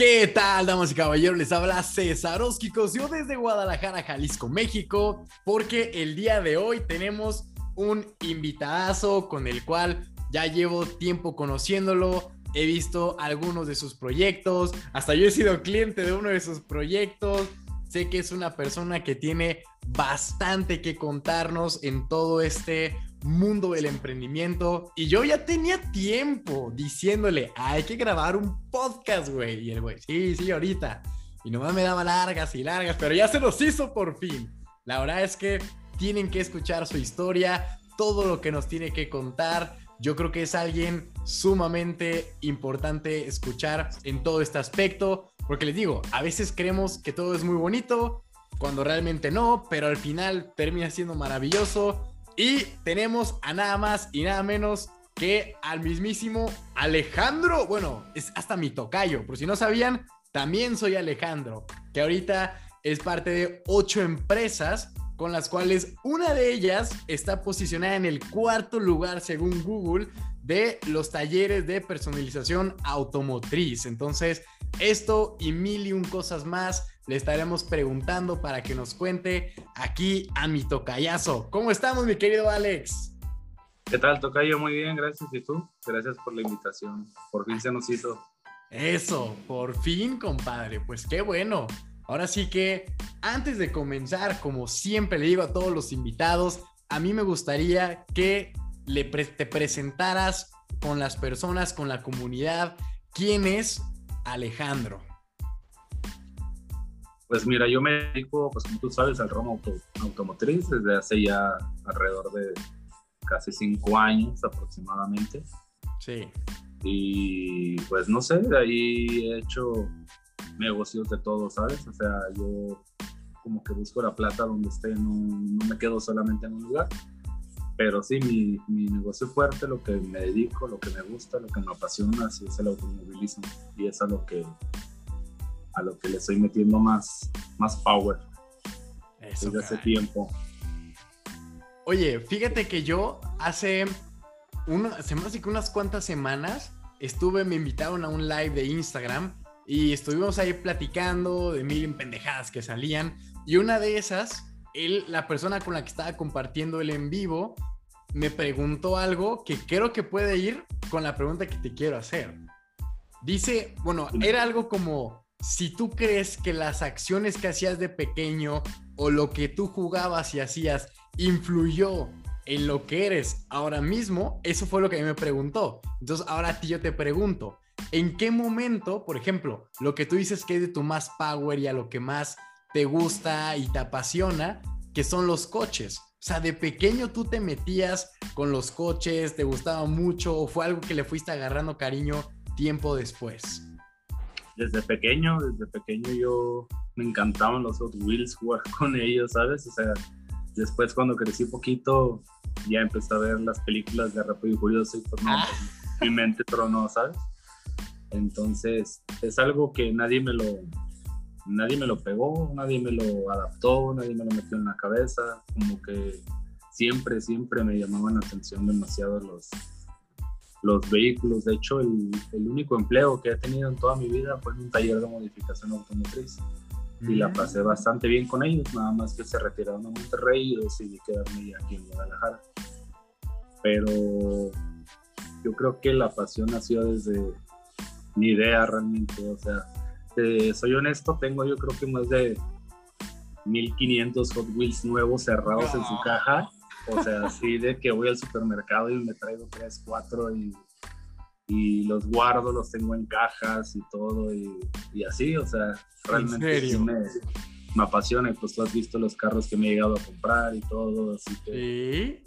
¿Qué tal, damas y caballeros? Les habla César Oskikos, yo desde Guadalajara, Jalisco, México, porque el día de hoy tenemos un invitadazo con el cual ya llevo tiempo conociéndolo, he visto algunos de sus proyectos, hasta yo he sido cliente de uno de sus proyectos, sé que es una persona que tiene bastante que contarnos en todo este mundo del emprendimiento. Y yo ya tenía tiempo diciéndole, hay que grabar un podcast, güey. Y el güey, sí, sí, ahorita. Y nomás me daba largas y largas, pero ya se los hizo por fin. La verdad es que tienen que escuchar su historia, todo lo que nos tiene que contar. Yo creo que es alguien sumamente importante escuchar en todo este aspecto, porque les digo, a veces creemos que todo es muy bonito, cuando realmente no, pero al final termina siendo maravilloso y tenemos a nada más y nada menos que al mismísimo Alejandro. Bueno, es hasta mi tocayo. Por si no sabían, también soy Alejandro, que ahorita es parte de ocho empresas con las cuales una de ellas está posicionada en el cuarto lugar según Google de los talleres de personalización automotriz. Entonces, esto y mil y un cosas más le estaremos preguntando para que nos cuente aquí a mi tocayazo. ¿Cómo estamos, mi querido Alex? ¿Qué tal, tocayo? Muy bien, gracias. ¿Y tú? Gracias por la invitación. Por fin se nos hizo. Eso, por fin, compadre. Pues qué bueno. Ahora sí que, antes de comenzar, como siempre le digo a todos los invitados, a mí me gustaría que le te presentaras con las personas, con la comunidad, quién es Alejandro. Pues mira, yo me dedico, pues como tú sabes, al ramo automotriz desde hace ya alrededor de casi cinco años aproximadamente. Sí. Y pues no sé, de ahí he hecho negocios de todo, ¿sabes? O sea, yo como que busco la plata donde esté, no, no me quedo solamente en un lugar. Pero sí, mi, mi, negocio fuerte, lo que me dedico, lo que me gusta, lo que me apasiona, sí es el automovilismo. Y es a lo que a lo que le estoy metiendo más, más power desde hace tiempo. Oye, fíjate que yo hace una, que unas cuantas semanas estuve, me invitaron a un live de Instagram y estuvimos ahí platicando de mil pendejadas que salían y una de esas, él, la persona con la que estaba compartiendo el en vivo, me preguntó algo que creo que puede ir con la pregunta que te quiero hacer. Dice, bueno, era algo como, si tú crees que las acciones que hacías de pequeño o lo que tú jugabas y hacías influyó en lo que eres ahora mismo, eso fue lo que a mí me preguntó. Entonces ahora a ti yo te pregunto, ¿en qué momento, por ejemplo, lo que tú dices que es de tu más power y a lo que más te gusta y te apasiona, que son los coches? O sea, de pequeño tú te metías con los coches, te gustaba mucho o fue algo que le fuiste agarrando cariño tiempo después desde pequeño, desde pequeño yo me encantaban los Hot Wheels, jugar con ellos, ¿sabes? O sea, después cuando crecí poquito ya empecé a ver las películas de Rápido y Furioso y pues no, ah. mi mente tronó, ¿sabes? Entonces, es algo que nadie me lo nadie me lo pegó, nadie me lo adaptó, nadie me lo metió en la cabeza, como que siempre, siempre me llamaban la atención demasiado los, los vehículos. De hecho, el, el, único empleo que he tenido en toda mi vida fue en un taller de modificación automotriz. Y la mm. pasé bastante bien con ellos, nada más que se retiraron a Monterrey y decidí quedarme aquí en Guadalajara. Pero yo creo que la pasión nació desde mi idea realmente. O sea, soy honesto, tengo yo creo que más de 1500 Hot Wheels nuevos cerrados en su caja o sea, así de que voy al supermercado y me traigo tres, cuatro y, y los guardo, los tengo en cajas y todo y, y así, o sea, realmente sí me, me, apasiona pues tú has visto los carros que me he llegado a comprar y todo, así que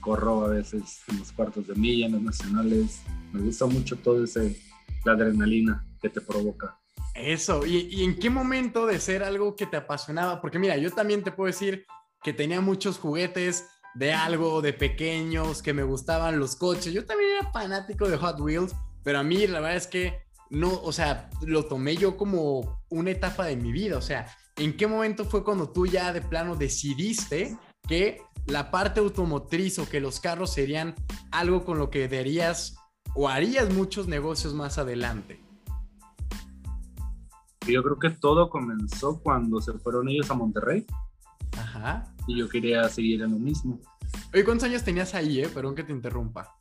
corro a veces en los cuartos de milla, en los nacionales, me gusta mucho todo ese, la adrenalina que te provoca. Eso, ¿Y, ¿Y en qué momento de ser algo que te apasionaba? Porque mira, yo también te puedo decir que tenía muchos juguetes, de algo de pequeños, que me gustaban los coches. Yo también era fanático de Hot Wheels, pero a mí la verdad es que no, o sea, lo tomé yo como una etapa de mi vida. O sea, ¿en qué momento fue cuando tú ya de plano decidiste que la parte automotriz o que los carros serían algo con lo que darías o harías muchos negocios más adelante? yo creo que todo comenzó cuando se fueron ellos a Monterrey. Ajá. Y yo quería seguir en lo mismo. Oye, ¿cuántos años tenías ahí, eh? Perdón que te interrumpa.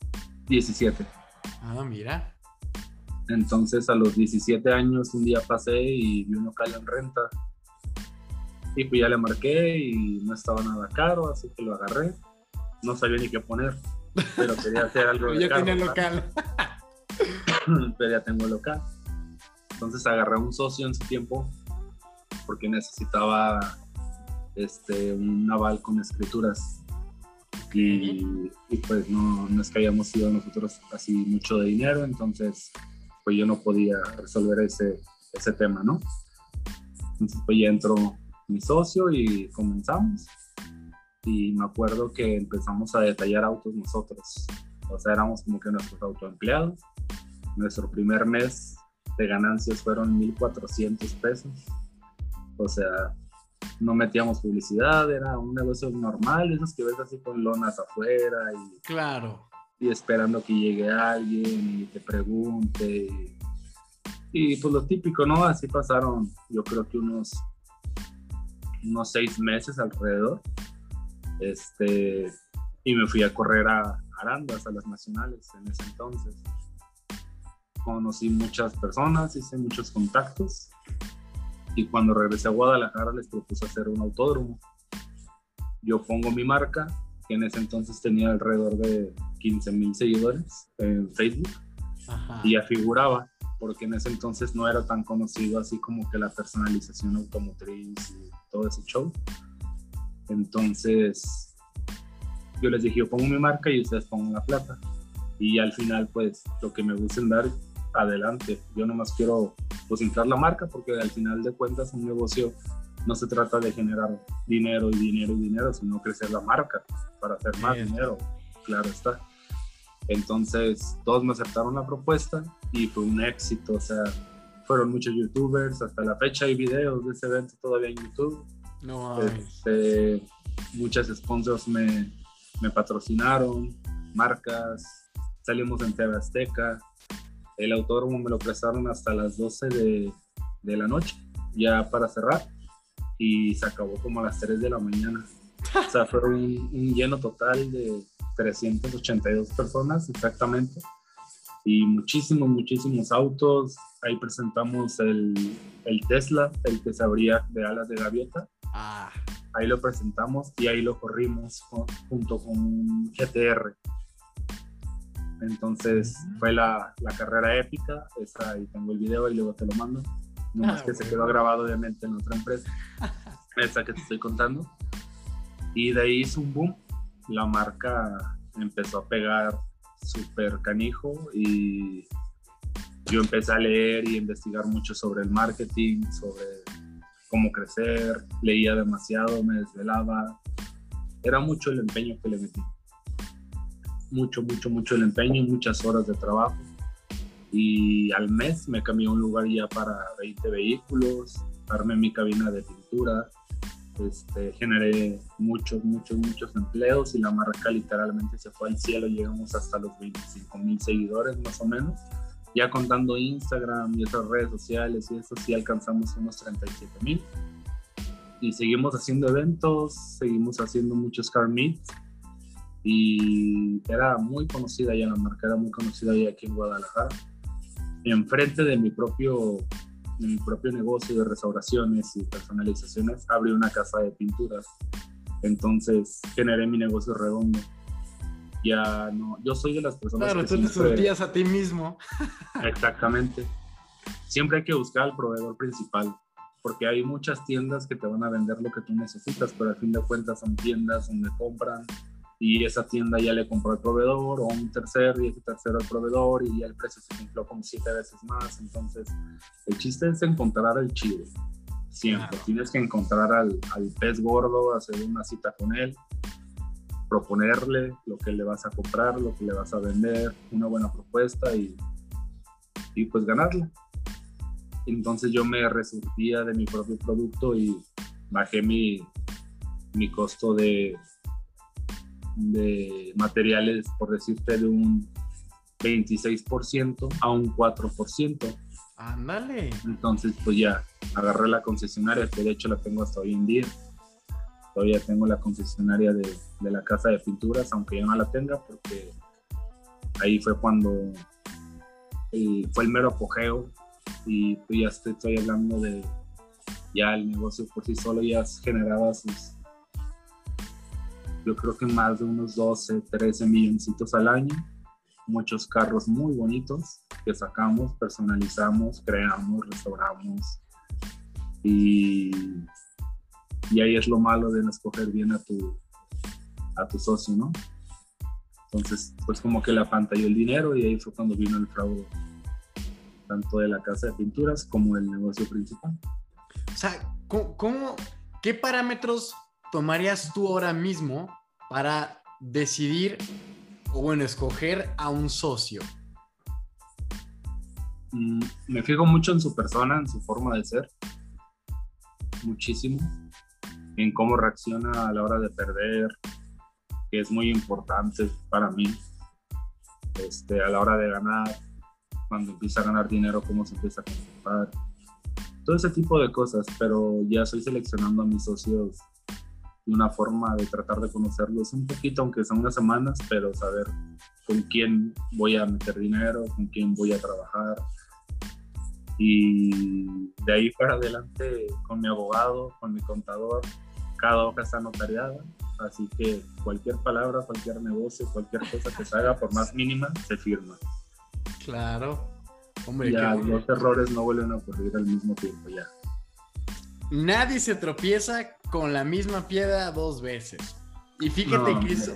17. Ah, mira. Entonces a los 17 años un día pasé y vi un local en renta. Y pues ya le marqué y no estaba nada caro, así que lo agarré. No sabía ni qué poner, pero quería hacer algo. ya tenía local. pero ya tengo local. Entonces agarré un socio en su tiempo porque necesitaba este, un aval con escrituras. Y, y, pues no, no es que hayamos sido nosotros así mucho de dinero, entonces pues yo no podía resolver ese, ese tema, ¿no? Entonces pues ya entró mi socio y comenzamos. Y me acuerdo que empezamos a detallar autos nosotros. O sea, éramos como que nuestros autoempleados. Nuestro primer mes de ganancias fueron 1.400 pesos. O sea, no metíamos publicidad, era un negocio normal, esos que ves así con lonas afuera y... Claro y esperando que llegue alguien y te pregunte. Y, pues lo típico, ¿no? Así pasaron, yo creo que unos, unos seis meses alrededor. Este, y me fui a correr a Arandas, a las nacionales en ese entonces. Conocí muchas personas, hice muchos contactos. Y cuando regresé a Guadalajara les propuse hacer un autódromo. Yo pongo mi marca en ese entonces tenía alrededor de 15 mil seguidores en Facebook y ya figuraba, porque en ese entonces no era tan conocido así como que la personalización automotriz y todo ese show. Entonces yo les dije, yo pongo mi marca y ustedes pongan la plata. Y al final, pues lo que me gusten dar, adelante. Yo nomás quiero pues entrar la marca porque al final de cuentas un negocio no se trata de generar dinero y dinero y dinero, sino crecer la marca para hacer más dinero, claro está. Entonces, todos me aceptaron la propuesta y fue un éxito, o sea, fueron muchos youtubers, hasta la fecha hay videos de ese evento todavía en YouTube. No este, muchas sponsors me, me patrocinaron, marcas, salimos en TV Azteca, el autódromo me lo prestaron hasta las 12 de, de la noche, ya para cerrar y se acabó como a las 3 de la mañana. O sea, fue un, lleno total de 382 personas exactamente y muchísimos, muchísimos autos. Ahí presentamos el, el, Tesla, el que se abría de alas de gaviota. Ah. Ahí lo presentamos y ahí lo corrimos junto con un GTR. Entonces fue la, la, carrera épica. Esa, ahí tengo el video y luego te lo mando. No más ah, que se quedó grabado obviamente en otra empresa, esa que te estoy contando. Y de ahí hizo un boom. La marca empezó a pegar súper canijo y yo empecé a leer y investigar mucho sobre el marketing, sobre cómo crecer, leía demasiado, me desvelaba. Era mucho el empeño que le metí. Mucho, mucho, mucho el empeño, muchas horas de trabajo y al mes me cambié un lugar ya para 20 vehículos, armé mi cabina de pintura, este, generé muchos, muchos, muchos empleos y la marca literalmente se fue al cielo, llegamos hasta los 25 mil seguidores más o menos. Ya contando Instagram y otras redes sociales y eso sí alcanzamos unos 37 mil. Y seguimos haciendo eventos, seguimos haciendo muchos car meets y era muy conocida ya la marca, era muy conocida ya aquí en Guadalajara enfrente de mi propio de mi propio negocio de restauraciones y personalizaciones, abrí una casa de pinturas. Entonces generé mi negocio redondo. Ya no, yo soy de las personas claro, tú te surtías a ti mismo. Exactamente. Siempre hay que buscar al proveedor principal, porque hay muchas tiendas que te van a vender lo que tú necesitas, pero al fin de cuentas son tiendas donde compran y esa tienda ya le compró al proveedor o un tercer y ese tercero al proveedor y ya el precio se infló como siete veces más. Entonces, el chiste es encontrar el chido. Siempre tienes que encontrar al, al, pez gordo, hacer una cita con él, proponerle lo que le vas a comprar, lo que le vas a vender, una buena propuesta y, y pues ganarla. Entonces yo me resurtía de mi propio producto y bajé mi, mi costo de, de materiales, por decirte, de un 26% a un 4%. Ándale. Entonces, pues ya agarré la concesionaria, que de hecho la tengo hasta hoy en día. Todavía tengo la concesionaria de, de la casa de pinturas, aunque ya no la tenga, porque ahí fue cuando eh, fue el mero apogeo y pues ya estoy, hablando de ya el negocio por sí solo ya generaba sus yo creo que más de unos 12, 13 milloncitos al año, muchos carros muy bonitos que sacamos, personalizamos, creamos, restauramos y, y ahí es lo malo de no escoger bien a tu, a tu socio, ¿no? Entonces, pues como que la pantalló el dinero y ahí fue cuando vino el fraude, tanto de la casa de pinturas como el negocio principal. O sea, ¿cómo, qué parámetros tomarías tú ahora mismo para decidir o bueno, escoger a un socio? Mm, me fijo mucho en su persona, en su forma de ser, muchísimo, en cómo reacciona a la hora de perder, que es muy importante para mí este, a la hora de ganar, cuando empieza a ganar dinero, cómo se empieza a comportar, todo ese tipo de cosas, pero ya estoy seleccionando a mis socios de una forma de tratar de conocerlos un poquito, aunque son unas semanas, pero saber con quién voy a meter dinero, con quién voy a trabajar. Y de ahí para adelante con mi abogado, con mi contador, cada hoja está notariada, Así que cualquier palabra, cualquier negocio, cualquier cosa que se haga, por más mínima, se firma. Claro. Hombre, ya los errores no vuelven a ocurrir al mismo tiempo, ya. Nadie se tropieza con la misma piedra dos veces. Y fíjate que eso,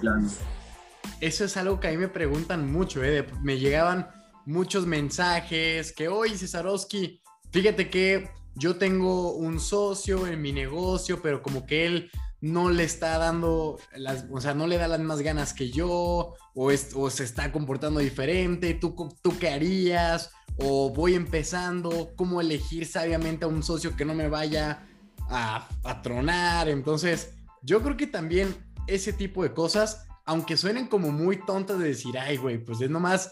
eso es algo que a mí me preguntan mucho, ¿eh? me llegaban muchos mensajes que, hoy Cesarowski, fíjate que yo tengo un socio en mi negocio, pero como que él no le está dando, las, o sea, no le da las mismas ganas que yo, o, se está comportando diferente, ¿Tú, ¿tú qué harías? O voy empezando, ¿cómo elegir sabiamente a un socio que no me vaya a, a tronar? Entonces, yo creo que también ese tipo de cosas, aunque suenen como muy tontas de decir, ay, güey, pues es nomás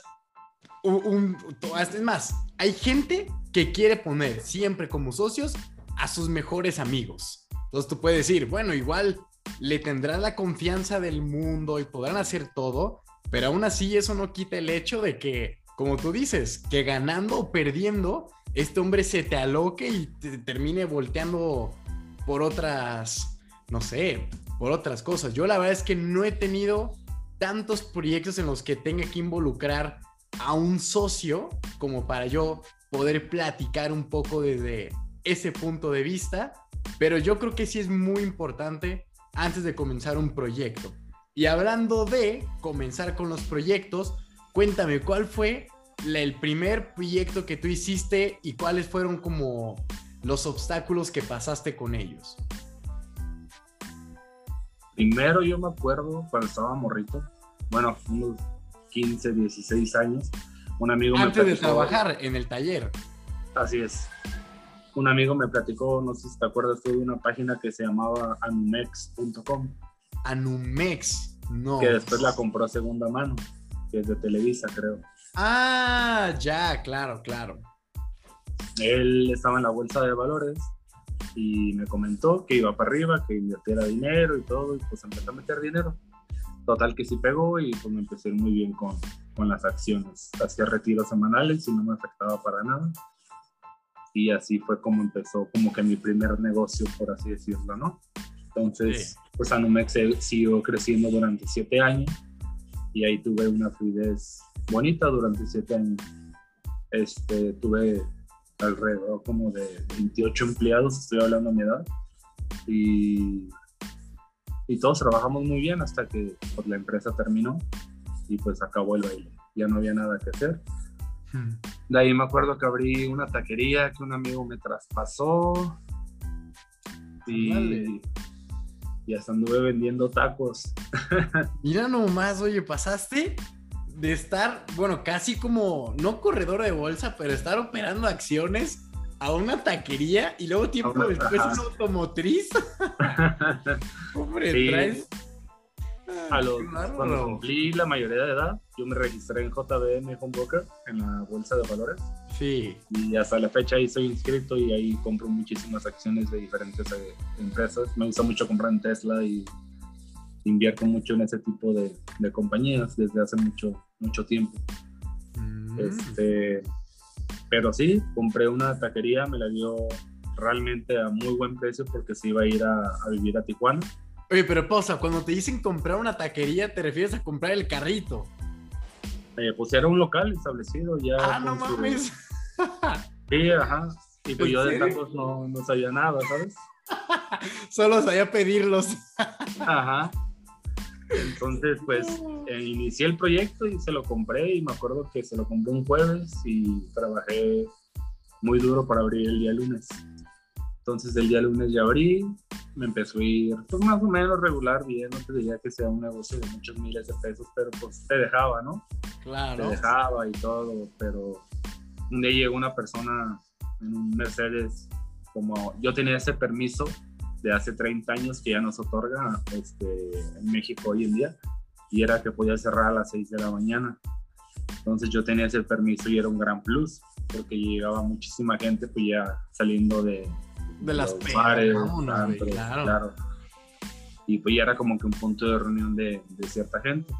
un, es más, hay gente que quiere poner siempre como socios a sus mejores amigos. Entonces tú puedes decir, bueno, igual le tendrán la confianza del mundo y podrán hacer todo, pero aún así eso no quita el hecho de que, como tú dices, que ganando o perdiendo, este hombre se te aloque y te termine volteando por otras, no sé, por otras cosas. Yo la verdad es que no he tenido tantos proyectos en los que tenga que involucrar a un socio como para yo poder platicar un poco desde ese punto de vista pero yo creo que sí es muy importante antes de comenzar un proyecto. Y hablando de comenzar con los proyectos, cuéntame cuál fue el primer proyecto que tú hiciste y cuáles fueron como los obstáculos que pasaste con ellos. Primero yo me acuerdo cuando estaba morrito, bueno, unos 15, 16 años, un amigo Antes de trabajar en el taller. Así es un amigo me platicó, no sé si te acuerdas tú de una página que se llamaba anumex.com. Anumex, no. Que después la compró a segunda mano, que es de Televisa, creo. Ah, ya, claro, claro. Él estaba en la bolsa de valores y me comentó que iba para arriba, que invirtiera dinero y todo, y pues empezó a meter dinero. Total que sí pegó y pues me empecé muy bien con, con las acciones. Hacía retiros semanales y no me afectaba para nada y así fue como empezó como que mi primer negocio, por así decirlo, ¿no? Entonces, pues Anumex siguió creciendo durante siete años y ahí tuve una fluidez bonita durante siete años. Este, tuve alrededor como de 28 empleados, estoy hablando de mi edad, y, y todos trabajamos muy bien hasta que pues, la empresa terminó y pues acabó el baile. Ya no había nada que hacer de ahí me acuerdo que abrí una taquería que un amigo me traspasó. Y, y hasta anduve vendiendo tacos. Mira nomás, oye, pasaste de estar, bueno, casi como, no corredor de bolsa, pero estar operando acciones a una taquería y luego tiempo después una automotriz. Hombre, traes. A los, cuando cumplí la mayoría de edad, yo me registré en JBM Home Broker, en la bolsa de valores. Sí. Y hasta la fecha ahí soy inscrito y ahí compro muchísimas acciones de diferentes eh, empresas. Me gusta mucho comprar en Tesla y invierto mucho en ese tipo de, de compañías desde hace mucho, mucho tiempo. Mm. Este, pero sí, compré una taquería, me la dio realmente a muy buen precio porque se iba a ir a, a vivir a Tijuana. Oye, pero pausa, cuando te dicen comprar una taquería, ¿te refieres a comprar el carrito? Eh, pues era un local establecido ya. Ah, no mames. Sí, ajá. Y pues yo de tacos no, no sabía nada, ¿sabes? Solo sabía pedirlos. Ajá. Entonces, pues eh, inicié el proyecto y se lo compré y me acuerdo que se lo compré un jueves y trabajé muy duro para abrir el día lunes. Entonces el día lunes ya abrí, me empezó a ir pues más o menos regular, bien, no te diría que sea un negocio de muchos miles de pesos, pero pues te dejaba, ¿no? Claro. Te dejaba y todo, pero un día llegó una persona en un Mercedes, como yo tenía ese permiso de hace 30 años que ya nos otorga este, en México hoy en día, y era que podía cerrar a las 6 de la mañana. Entonces yo tenía ese permiso y era un gran plus, porque llegaba muchísima gente pues ya saliendo de, de las bares, claro. Y pues ya era como que un punto de reunión de, de, cierta gente.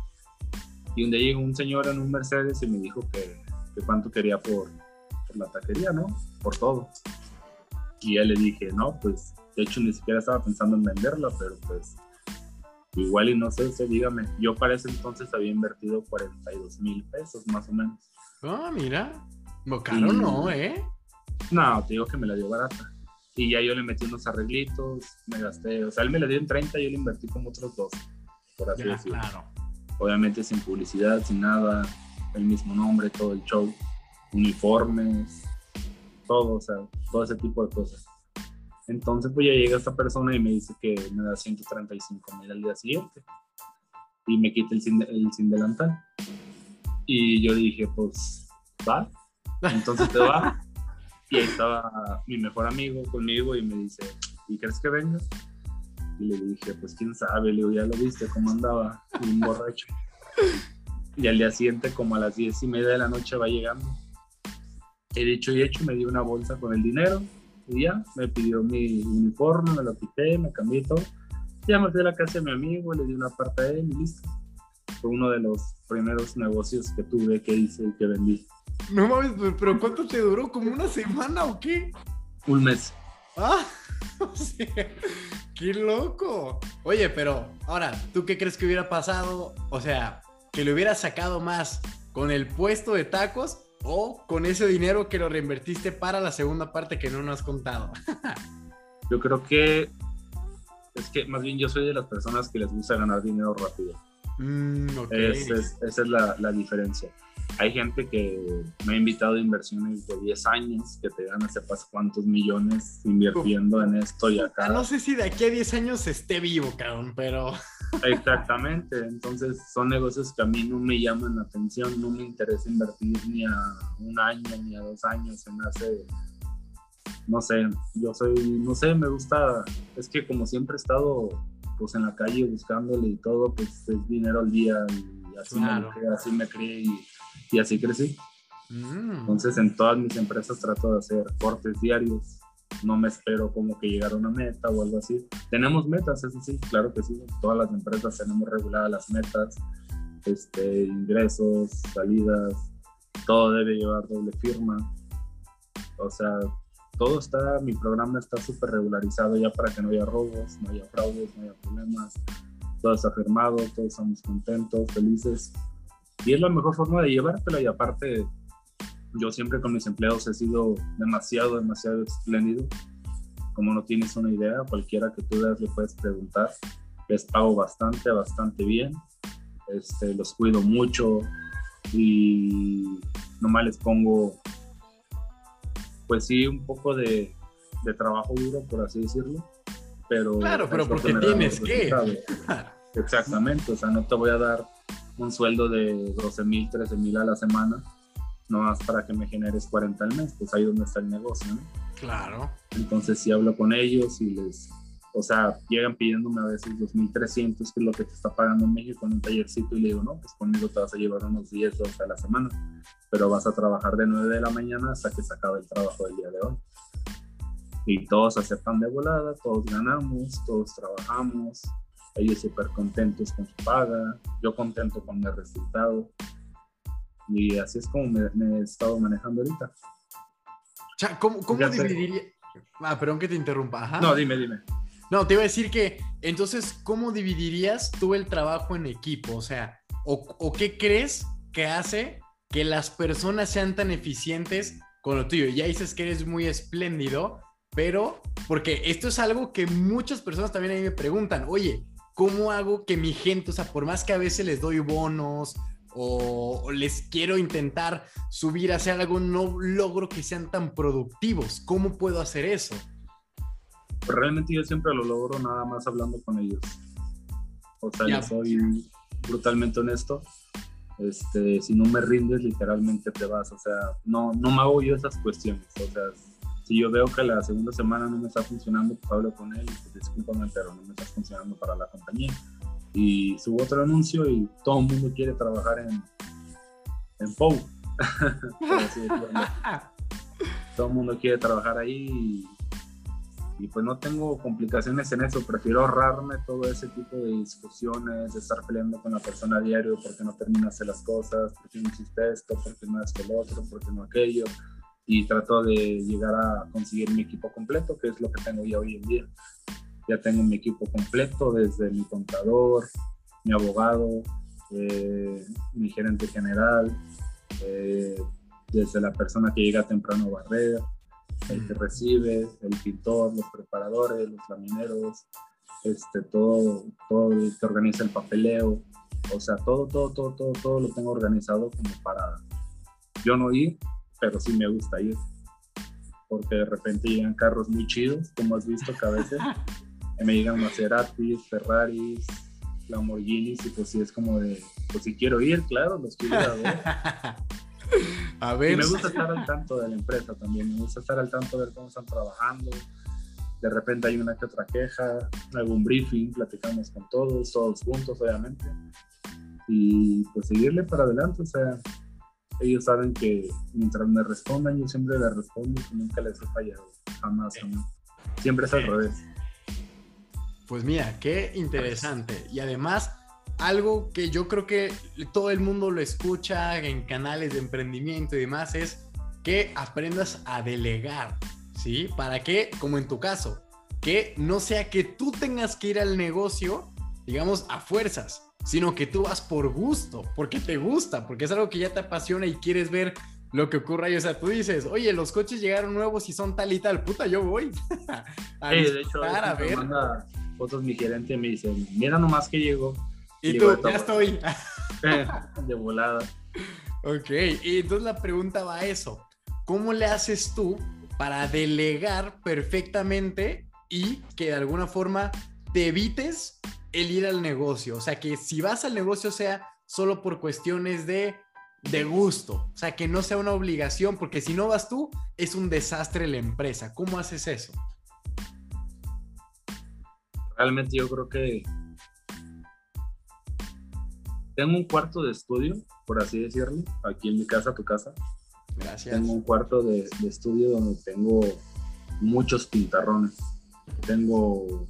Y un día llegó un señor en un Mercedes y me dijo que, que cuánto quería por, por la taquería, ¿no? Por todo. Y ya le dije, no, pues de hecho, ni siquiera estaba pensando en venderla, pero pues igual y no sé, sé, dígame. Yo para ese entonces había invertido 42 mil pesos más o menos. Ah, mira. No, caro no, ¿eh? No, te digo que me la dio barata. Y ya yo le metí unos arreglitos, me gasté, o sea, él me la dio en 30 y yo le invertí como otros dos, por así decirlo. Claro. Obviamente sin publicidad, sin nada, el mismo nombre, todo el show, uniformes, todo, o sea, todo ese tipo de cosas. Entonces, pues ya llega esta persona y me dice que me da 135 mil al día siguiente y me quita el sin, el sin delantal. Y yo dije, pues, va. Entonces te va. Y ahí estaba mi mejor amigo conmigo y me dice, ¿y crees que vengas? Y le dije, pues quién sabe, le digo, ya lo viste cómo andaba, un borracho. Y al día siguiente, como a las diez y media de la noche, va llegando. He dicho y hecho, me dio una bolsa con el dinero y ya, me pidió mi uniforme, me lo quité, me cambié todo. Ya me fui a la casa de mi amigo, le di una parte a él y listo. Fue uno de los primeros negocios que tuve, que hice y que vendí. No mames, pero ¿cuánto te duró? ¿Como una semana o qué? Un mes. Ah, o sea, qué loco. Oye, pero ahora, ¿tú qué crees que hubiera pasado? O sea, que le hubiera sacado más con el puesto de tacos o con ese dinero que lo reinvertiste para la segunda parte que no nos has contado. yo creo que es que más bien yo soy de las personas que les gusta ganar dinero rápido. Mm, esa es, la, la, diferencia. Hay gente que me ha invitado a inversiones de 10 años que te ganan sepas cuántos millones invirtiendo en esto y acá. No sé si de aquí a 10 años esté vivo, cabrón, pero... Exactamente, entonces son negocios que a mí no me llaman la atención, no me interesa invertir ni a un año ni a dos años, se me hace, no sé, yo soy, no sé, me gusta, es que como siempre he estado pues en la calle buscándole y todo, pues es dinero al día y así, me, así me crié y, así crecí. Mm. Entonces en todas mis empresas trato de hacer cortes diarios no me espero como que llegar a una meta o algo así. Tenemos metas, eso sí, claro que sí. Todas las empresas tenemos reguladas las metas, este, ingresos, salidas, todo debe llevar doble firma. O sea, todo está, mi programa está súper regularizado ya para que no haya robos, no haya fraudes, no haya problemas. Todo está firmado, todos estamos contentos, felices. Y es la mejor forma de llevártelo y aparte yo siempre con mis empleados he sido demasiado, demasiado espléndido. Como no tienes una idea, cualquiera que tú veas le puedes preguntar. Les pago bastante, bastante bien. Este, los cuido mucho y nomás les pongo, pues sí, un poco de, de trabajo duro, por así decirlo. Pero claro, pero porque tienes que. Exactamente, o sea, no te voy a dar un sueldo de 12 mil, 13 mil a la semana no más para que me generes 40 al mes, pues ahí donde está el negocio, ¿no? Claro. Entonces si hablo con ellos y les, o sea, llegan pidiéndome a veces 2.300, que es lo que te está pagando en México en un tallercito, y le digo, no, pues conmigo te vas a llevar unos 10, 12 a la semana, pero vas a trabajar de 9 de la mañana hasta que se acabe el trabajo del día de hoy. Y todos aceptan de volada, todos ganamos, todos trabajamos, ellos súper contentos con su paga, yo contento con el resultado. Y así es como me, he estado manejando ahorita. ¿Cómo, cómo dividiría? Ah, perdón que te interrumpa. Ajá. No, dime, dime. No, te iba a decir que, entonces, ¿cómo dividirías tú el trabajo en equipo? O sea, ¿o, qué crees que hace que las personas sean tan eficientes con lo tuyo? Ya dices que eres muy espléndido, pero porque esto es algo que muchas personas también a mí me preguntan, oye, ¿cómo hago que mi gente, o sea, por más que a veces les doy bonos o, les quiero intentar subir a hacer algo, no logro que sean tan productivos? ¿Cómo puedo hacer eso? Realmente yo siempre lo logro nada más hablando con ellos. O sea, yo soy brutalmente honesto. Este, si no me rindes, literalmente te vas. O sea, no, no me hago yo esas cuestiones. O sea, si yo veo que la segunda semana no me está funcionando, pues hablo con él y pues discúlpame, pero no me está funcionando para la compañía. Y subo otro anuncio y todo el mundo quiere trabajar en, en POU. todo el mundo quiere trabajar ahí y pues no tengo complicaciones en eso, prefiero ahorrarme todo ese tipo de discusiones, de estar peleando con la persona a diario porque no terminaste las cosas, porque no hiciste esto, porque no es el otro, porque no aquello, y trato de llegar a conseguir mi equipo completo, que es lo que tengo ya hoy en día. Ya tengo mi equipo completo, desde mi contador, mi abogado, eh, mi gerente general, eh, desde la persona que llega temprano a barrer, el que recibe, el pintor, los preparadores, los lamineros, este, todo, todo el que organiza el papeleo, o sea, todo, todo, todo, todo, todo lo tengo organizado como para yo no ir, pero sí me gusta ir, porque de repente llegan carros muy chidos, como has visto que a veces me llegan Maseratis, Ferraris, Lamborghinis, y pues sí es como de, pues si quiero ir, claro, los quiero ir a ver. A ver. me gusta estar al tanto de la empresa también, me gusta estar al tanto de ver cómo están trabajando. De repente hay una que otra queja, algún briefing, platicamos con todos, todos juntos, obviamente. Y pues seguirle para adelante, o sea, ellos saben que mientras me respondan, yo siempre les respondo y nunca les he fallado, jamás, jamás. Siempre es al revés. Pues mira, qué interesante. Y además, algo que yo creo que todo el mundo lo escucha en canales de emprendimiento y demás es que aprendas a delegar, ¿sí? ¿Para qué? Como en tu caso, que no sea que tú tengas que ir al negocio, digamos, a fuerzas, sino que tú vas por gusto, porque te gusta, porque es algo que ya te apasiona y quieres ver lo que ocurra ahí. O sea, tú dices, oye, los coches llegaron nuevos y son tal y tal, puta, yo voy. a de hecho, a ver. manda fotos mi gerente me dice, mira nomás que llegó y tú, ya estoy. de volada. Ok, y entonces la pregunta va a eso. ¿Cómo le haces tú para delegar perfectamente y que de alguna forma te evites el ir al negocio? O sea, que si vas al negocio sea solo por cuestiones de, de gusto. O sea, que no sea una obligación, porque si no vas tú, es un desastre la empresa. ¿Cómo haces eso? Realmente yo creo que tengo un cuarto de estudio, por así decirlo, aquí en mi casa, tu casa. Gracias. Tengo un cuarto de, estudio donde tengo muchos pintarrones. Tengo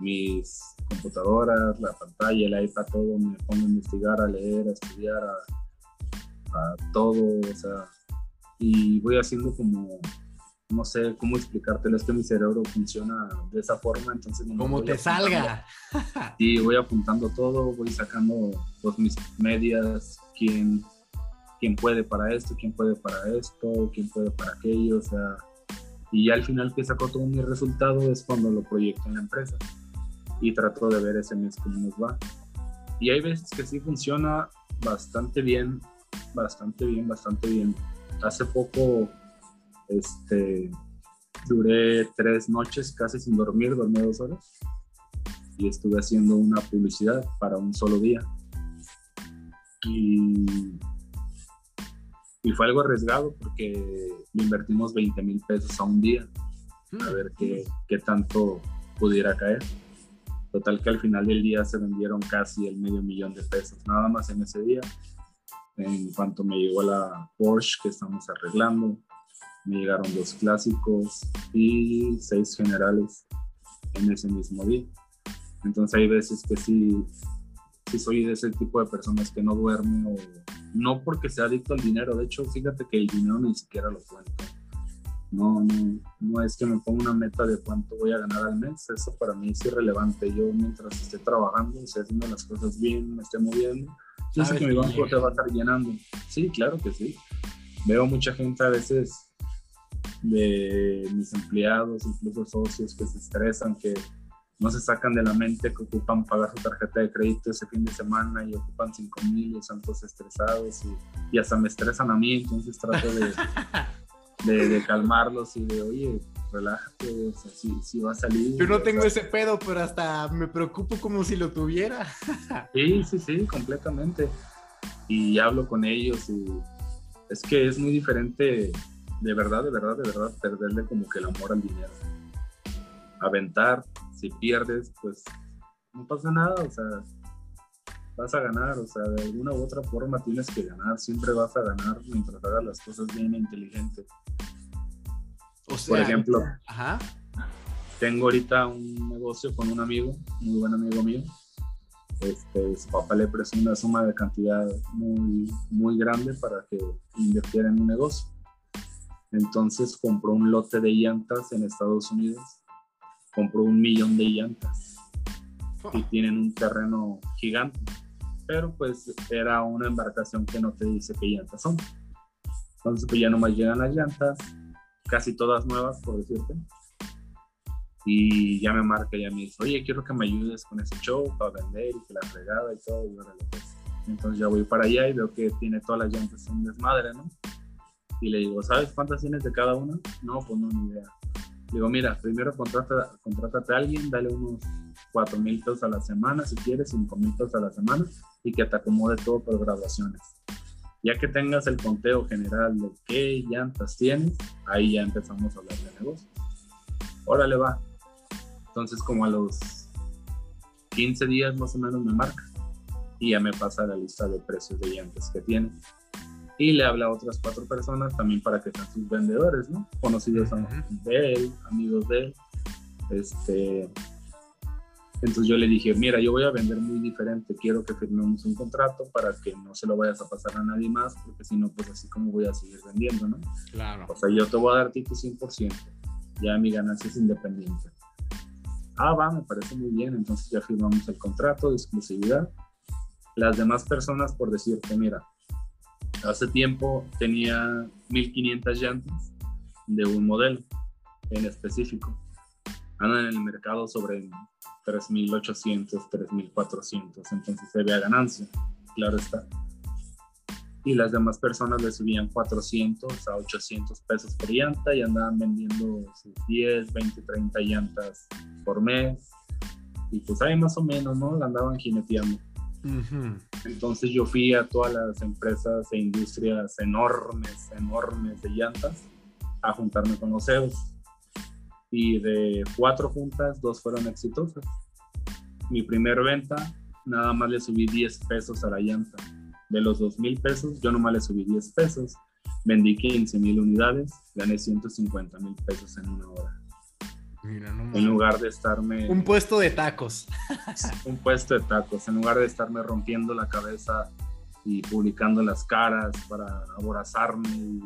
mis computadoras, la pantalla, el iPad, todo. Me pongo a investigar, a leer, a estudiar, a, a todo. O sea, y voy haciendo como no sé cómo explicártelo, es que mi cerebro funciona de esa forma, entonces... como te salga. Sí, voy apuntando todo, voy sacando pues, mis medias, quién, quién puede para esto, quién puede para esto, quién puede para aquello, o sea... Y ya al final que saco todo mi resultado es cuando lo proyecto en la empresa y trato de ver ese mes cómo nos va. Y hay veces que sí funciona bastante bien, bastante bien, bastante bien. Hace poco este, duré tres noches casi sin dormir, dormí dos horas y estuve haciendo una publicidad para un solo día. Y, fue algo arriesgado porque invertimos 20 mil pesos a un día a ver qué, tanto pudiera caer. Total que al final del día se vendieron casi el medio millón de pesos, nada más en ese día. En cuanto me llegó la Porsche que estamos arreglando, me llegaron dos clásicos y seis generales en ese mismo día. Entonces hay veces que sí, sí soy de ese tipo de personas que no duerme o no porque sea adicto al dinero. De hecho, fíjate que el dinero ni siquiera lo cuento. No, no, no es que me ponga una meta de cuánto voy a ganar al mes. Eso para mí es irrelevante. Yo mientras esté trabajando, esté haciendo las cosas bien, me esté moviendo, yo sé que mi banco se va a estar llenando. Sí, claro que sí. Veo mucha gente a veces de mis empleados, incluso socios que se estresan, que no se sacan de la mente que ocupan pagar su tarjeta de crédito ese fin de semana y ocupan 5 mil y están todos estresados y, y, hasta me estresan a mí, entonces trato de, de, de calmarlos y de, oye, relájate, o sea, si, si va a salir. Yo no tengo ese pedo, pero hasta me preocupo como si lo tuviera. sí, sí, sí, completamente. Y hablo con ellos y es que es muy diferente de verdad, de verdad, de verdad, perderle como que el amor al dinero. Aventar, si pierdes, pues no pasa nada, o sea, vas a ganar, o sea, de alguna u otra forma tienes que ganar, siempre vas a ganar mientras hagas las cosas bien e inteligente. O sea, Por ejemplo, ajá. tengo ahorita un negocio con un amigo, muy buen amigo mío. Este, su papá le prestó una suma de cantidad muy, muy grande para que invirtiera en un negocio entonces compró un lote de llantas en Estados Unidos, compró un millón de llantas y tienen un terreno gigante. Pero pues era una embarcación que no te dice qué llantas son. Entonces pues ya nomás llegan las llantas, casi todas nuevas por decirte. Y ya me marca y ya me dice, oye, quiero que me ayudes con ese show para vender y que la fregada y todo. Y pues. Entonces ya voy para allá y veo que tiene todas las llantas en desmadre, ¿no? Y le digo, ¿sabes cuántas tienes de cada una? No, pues no, ni idea. Digo, mira, primero contrata, contrátate a alguien, dale unos 4 mil pesos a la semana, si quieres, 5 mil pesos a la semana, y que te acomode todo por graduaciones. Ya que tengas el conteo general de qué llantas tienes, ahí ya empezamos a hablar de negocio. Órale, va. Entonces, como a los 15 días más o menos me marca y ya me pasa la lista de precios de llantas que tiene y le habla a otras cuatro personas también para que sean sus vendedores, ¿no? Conocidos de él, amigos de él. Este, entonces yo le dije, mira, yo voy a vender muy diferente, quiero que firmemos un contrato para que no se lo vayas a pasar a nadie más, porque si no, pues así como voy a seguir vendiendo, ¿no? Claro. O sea, yo te voy a dar tipo 100%, ya mi ganancia es independiente. Ah, va, me parece muy bien, entonces ya firmamos el contrato de exclusividad. Las demás personas, por decirte, mira, Hace tiempo tenía 1500 llantas de un modelo en específico. Andan en el mercado sobre 3800, 3400, entonces se ve a ganancia, claro está. Y las demás personas le subían 400 a 800 pesos por llanta y andaban vendiendo sus 10, 20, 30 llantas por mes. Y pues ahí más o menos, ¿no? La andaban jineteando. Entonces yo fui a todas las empresas e industrias enormes, enormes de llantas a juntarme con los CEOs. Y de cuatro juntas, dos fueron exitosas. Mi primer venta, nada más le subí 10 pesos a la llanta. De los 2 mil pesos, yo nomás le subí 10 pesos. Vendí 15 mil unidades, gané 150 mil pesos en una hora en lugar de estarme... Un puesto de tacos. un puesto de tacos, en lugar de estarme rompiendo la cabeza y publicando las caras para aborazarme y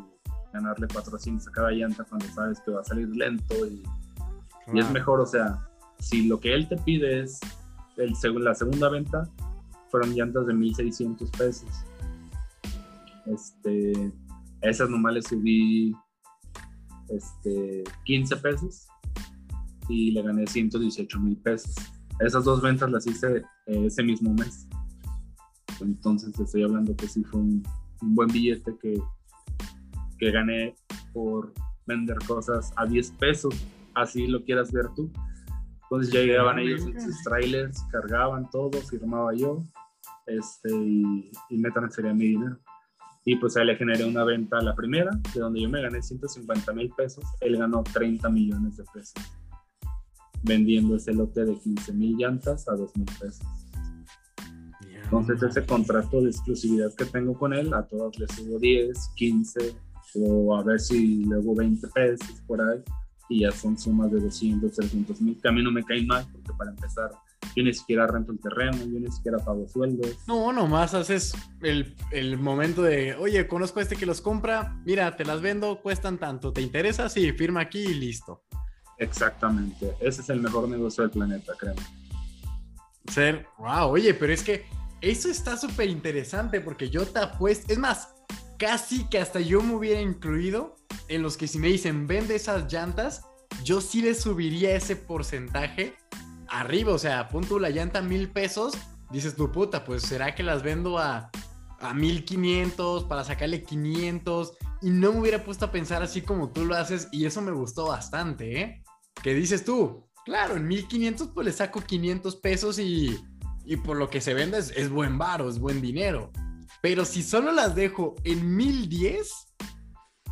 ganarle 400 a cada llanta cuando sabes que va a salir lento y, y es mejor, o sea, si lo que él te pide es el, la segunda venta, fueron llantas de 1600 pesos. Este, esas nomás le subí este, 15 pesos y le gané 118 mil pesos. Esas dos ventas las hice eh, ese mismo mes. Entonces estoy hablando que sí fue un, buen billete que, que gané por vender cosas a 10 pesos, así lo quieras ver tú. Entonces ya llegaban ellos en sus trailers, cargaban todo, firmaba yo este, y, y me transfería mi dinero. Y pues ahí le generé una venta a la primera, de donde yo me gané 150 mil pesos, él ganó 30 millones de pesos vendiendo ese lote de 15 mil llantas a 2 mil pesos. Entonces ese contrato de exclusividad que tengo con él, a todas les subo 10, 15 o a ver si luego 20 pesos por ahí y ya son sumas de 200, 300 mil que a mí no me caen mal porque para empezar yo ni siquiera rento el terreno, yo ni siquiera pago sueldos. No, nomás haces el, el, momento de, oye, conozco a este que los compra, mira, te las vendo, cuestan tanto, ¿te interesa? Sí, firma aquí y listo. Exactamente, ese es el mejor negocio del planeta, créeme. Ser, wow, oye, pero es que eso está súper interesante porque yo te apuesto, es más, casi que hasta yo me hubiera incluido en los que si me dicen vende esas llantas, yo sí le subiría ese porcentaje arriba, o sea, punto la llanta mil pesos, dices tu puta, pues será que las vendo a, a 1500 para sacarle 500 y no me hubiera puesto a pensar así como tú lo haces y eso me gustó bastante, ¿eh? ¿Qué dices tú? Claro, en 1500 pues le saco 500 pesos y, y por lo que se vende es, es buen varo, es buen dinero. Pero si solo las dejo en 1010,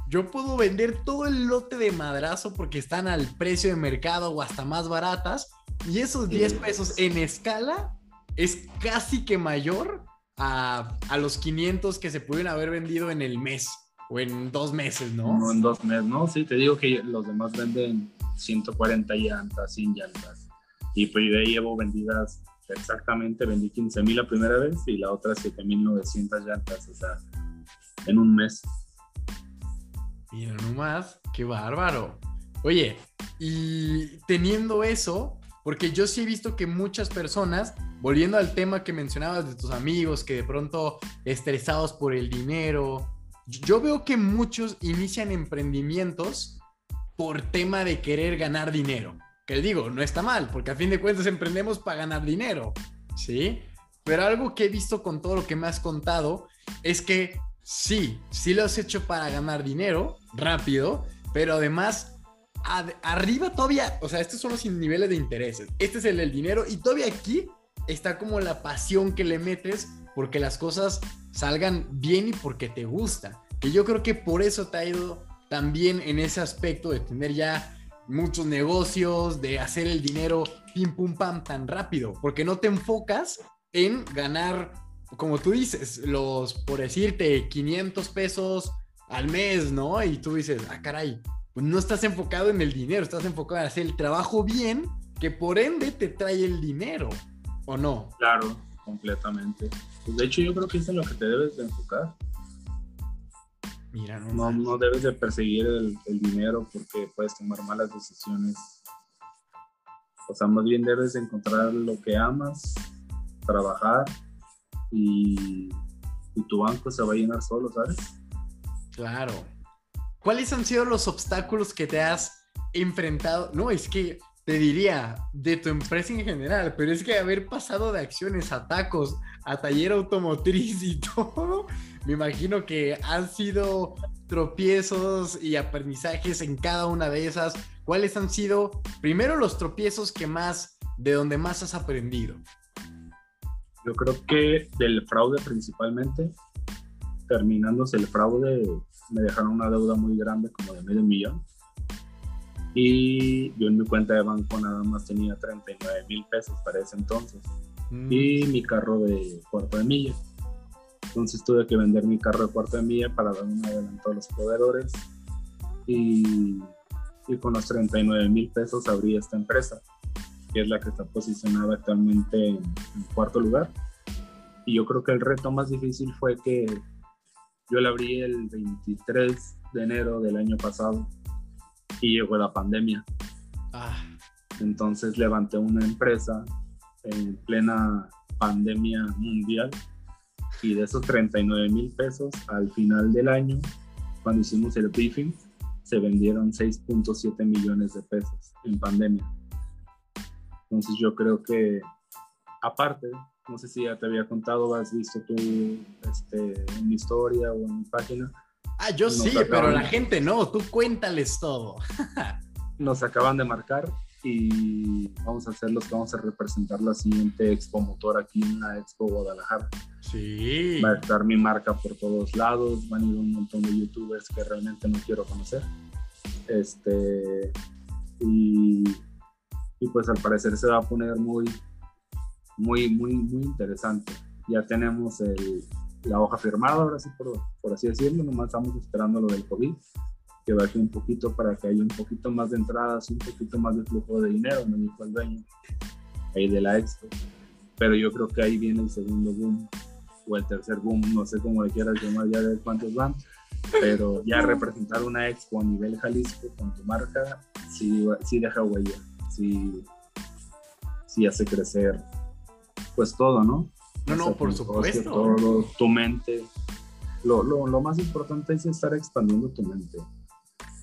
yo puedo vender todo el lote de madrazo porque están al precio de mercado o hasta más baratas y esos 10 pesos en escala es casi que mayor a, los 500 que se pudieron haber vendido en el mes o en dos meses, ¿no? No, en dos meses, ¿no? Sí, te digo que los demás venden 140 llantas, 100 llantas. Y pues de ahí llevo vendidas exactamente, vendí 15 mil la primera vez y la otra 7.900 llantas, o sea, en un mes. Mira nomás, qué bárbaro. Oye, y teniendo eso, porque yo sí he visto que muchas personas, volviendo al tema que mencionabas de tus amigos, que de pronto estresados por el dinero, yo veo que muchos inician emprendimientos por tema de querer ganar dinero. Que digo, no está mal, porque a fin de cuentas emprendemos para ganar dinero, ¿sí? Pero algo que he visto con todo lo que me has contado es que sí, sí lo has hecho para ganar dinero rápido, pero además arriba todavía, o sea, estos son los niveles de intereses. Este es el del dinero y todavía aquí está como la pasión que le metes porque las cosas salgan bien y porque te gusta. Que yo creo que por eso te ha ido también en ese aspecto de tener ya muchos negocios, de hacer el dinero pim pum pam tan rápido, porque no te enfocas en ganar, como tú dices, los, por decirte, 500 pesos al mes, ¿no? Y tú dices, ah, caray, pues no estás enfocado en el dinero, estás enfocado en hacer el trabajo bien, que por ende te trae el dinero, ¿o no? Claro, completamente. Pues de hecho yo creo que es lo que te debes de enfocar. Mira, no, no, debes de perseguir el, dinero porque puedes tomar malas decisiones. O sea, más bien debes de encontrar lo que amas, trabajar y, y tu banco se va a llenar solo, ¿sabes? Claro, ¿Cuáles han sido los obstáculos que te has enfrentado? No, es que te diría de tu empresa en general, pero es que haber pasado de acciones a tacos, a taller automotriz y todo, me imagino que han sido tropiezos y aprendizajes en cada una de esas. ¿Cuáles han sido, primero, los tropiezos que más, de donde más has aprendido? Yo creo que del fraude principalmente, terminándose el fraude, me dejaron una deuda muy grande, como de medio millón. Y yo en mi cuenta de banco nada más tenía 39 mil pesos para ese entonces. Mm. Y mi carro de cuarto de milla. Entonces tuve que vender mi carro de cuarto de milla para dar un adelanto a los proveedores. Y, y con los 39 mil pesos abrí esta empresa, que es la que está posicionada actualmente en, en cuarto lugar. Y yo creo que el reto más difícil fue que yo la abrí el 23 de enero del año pasado y llegó la pandemia. Ah. Entonces levanté una empresa en plena pandemia mundial y de esos 39 mil pesos al final del año, cuando hicimos el briefing, se vendieron 6.7 millones de pesos en pandemia. Entonces yo creo que aparte no sé si ya te había contado, has visto tú este, en mi historia o en mi página. Ah, yo sí, pero la gente no, tú cuéntales todo. nos acaban de marcar y vamos a hacer los que vamos a representar la siguiente Expo Motor aquí en la Expo Guadalajara. Sí. Va a estar mi marca por todos lados, van a ir un montón de youtubers que realmente no quiero conocer. Este, y y pues al parecer se va a poner muy, muy, muy, muy interesante. Ya tenemos el, la hoja firmada, ahora sí, por, por así decirlo, nomás estamos esperando lo del COVID, que baje un poquito para que haya un poquito más de entradas, un poquito más de flujo de dinero, me dijo el dueño, ahí de la expo. Pero yo creo que ahí viene el segundo boom, o el tercer boom, no sé cómo le quieras llamar, ya de cuántos van, pero ya representar una expo a nivel Jalisco con tu marca, sí, sí deja huella, sí, sí hace crecer, pues todo, ¿no? No, no, por supuesto. Todo, tu mente. Lo, lo, lo, más importante es estar expandiendo tu mente.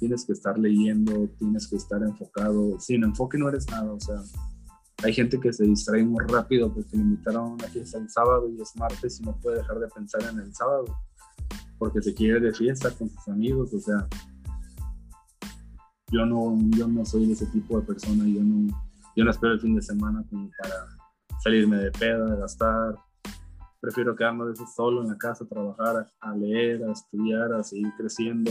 Tienes que estar leyendo, tienes que estar enfocado. Sin enfoque no eres nada. O sea, hay gente que se distrae muy rápido porque le invitaron a una fiesta el sábado y es martes y no puede dejar de pensar en el sábado porque se quiere de fiesta con sus amigos. O sea, yo no, yo no soy ese tipo de persona. Yo no, yo no espero el fin de semana como para salirme de peda, gastar, prefiero quedarme a veces solo en la casa, trabajar, a leer, a estudiar, a seguir creciendo.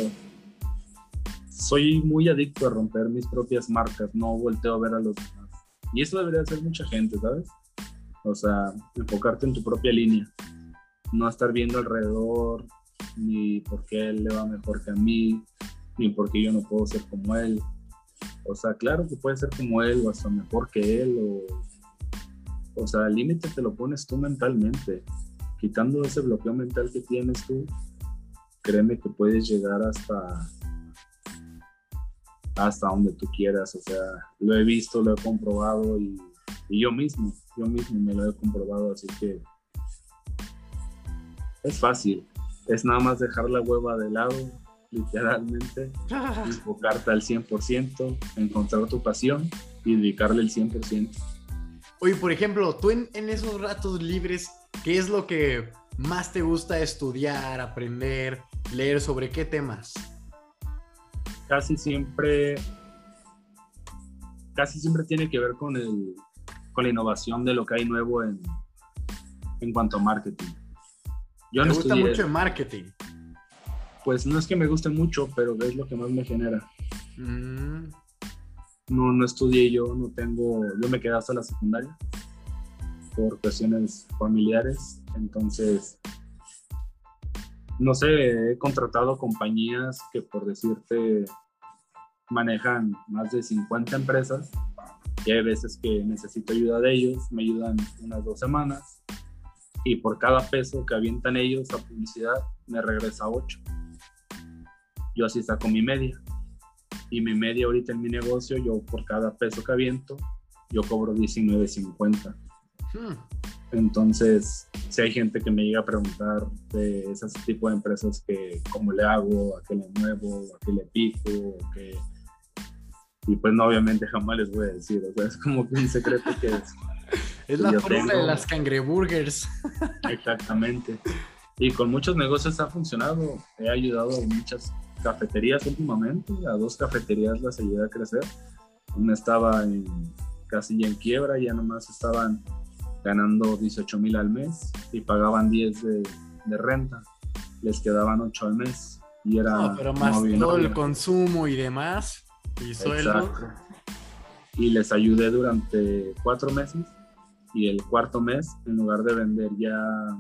Soy muy adicto a romper mis propias marcas, no volteo a ver a los demás. Y eso debería hacer mucha gente, ¿sabes? O sea, enfocarte en tu propia línea, no estar viendo alrededor, ni por qué él le va mejor que a mí, ni por qué yo no puedo ser como él. O sea, claro que puede ser como él o hasta mejor que él o o sea, el límite te lo pones tú mentalmente. Quitando ese bloqueo mental que tienes tú, créeme que puedes llegar hasta hasta donde tú quieras. O sea, lo he visto, lo he comprobado y, y yo mismo, yo mismo me lo he comprobado. Así que es fácil. Es nada más dejar la hueva de lado, literalmente, enfocarte al 100%, encontrar tu pasión y dedicarle el 100%. Oye, por ejemplo, tú en, esos ratos libres, ¿qué es lo que más te gusta estudiar, aprender, leer? ¿Sobre qué temas? Casi siempre, casi siempre tiene que ver con, el, con la innovación de lo que hay nuevo en, en cuanto a marketing. Yo ¿Te gusta mucho el marketing? Pues no es que me guste mucho, pero es lo que más me genera. Mm no, no estudié yo, no tengo, yo me quedé hasta la secundaria por cuestiones familiares, entonces, no sé, he contratado compañías que por decirte manejan más de 50 empresas y hay veces que necesito ayuda de ellos, me ayudan unas dos semanas y por cada peso que avientan ellos a publicidad me regresa 8. Yo así saco mi media y mi media ahorita en mi negocio, yo por cada peso que aviento, yo cobro 19.50. Hmm. Entonces, si hay gente que me llega a preguntar de ese tipo de empresas que cómo le hago, a qué le muevo, a qué le pico, qué... y pues no, obviamente jamás les voy a decir, o sea, es como que un secreto que es. es la fórmula de las cangreburgers. Exactamente. Y con muchos negocios ha funcionado. He ayudado a muchas cafeterías últimamente, a dos cafeterías las ayudé a crecer. Una estaba en, casi ya en quiebra, ya nomás estaban ganando 18 mil al mes y pagaban 10 de, de, renta. Les quedaban 8 al mes. Y era, no, pero más todo el consumo y demás. Y sueldo. Y les ayudé durante cuatro meses y el cuarto mes, en lugar de vender ya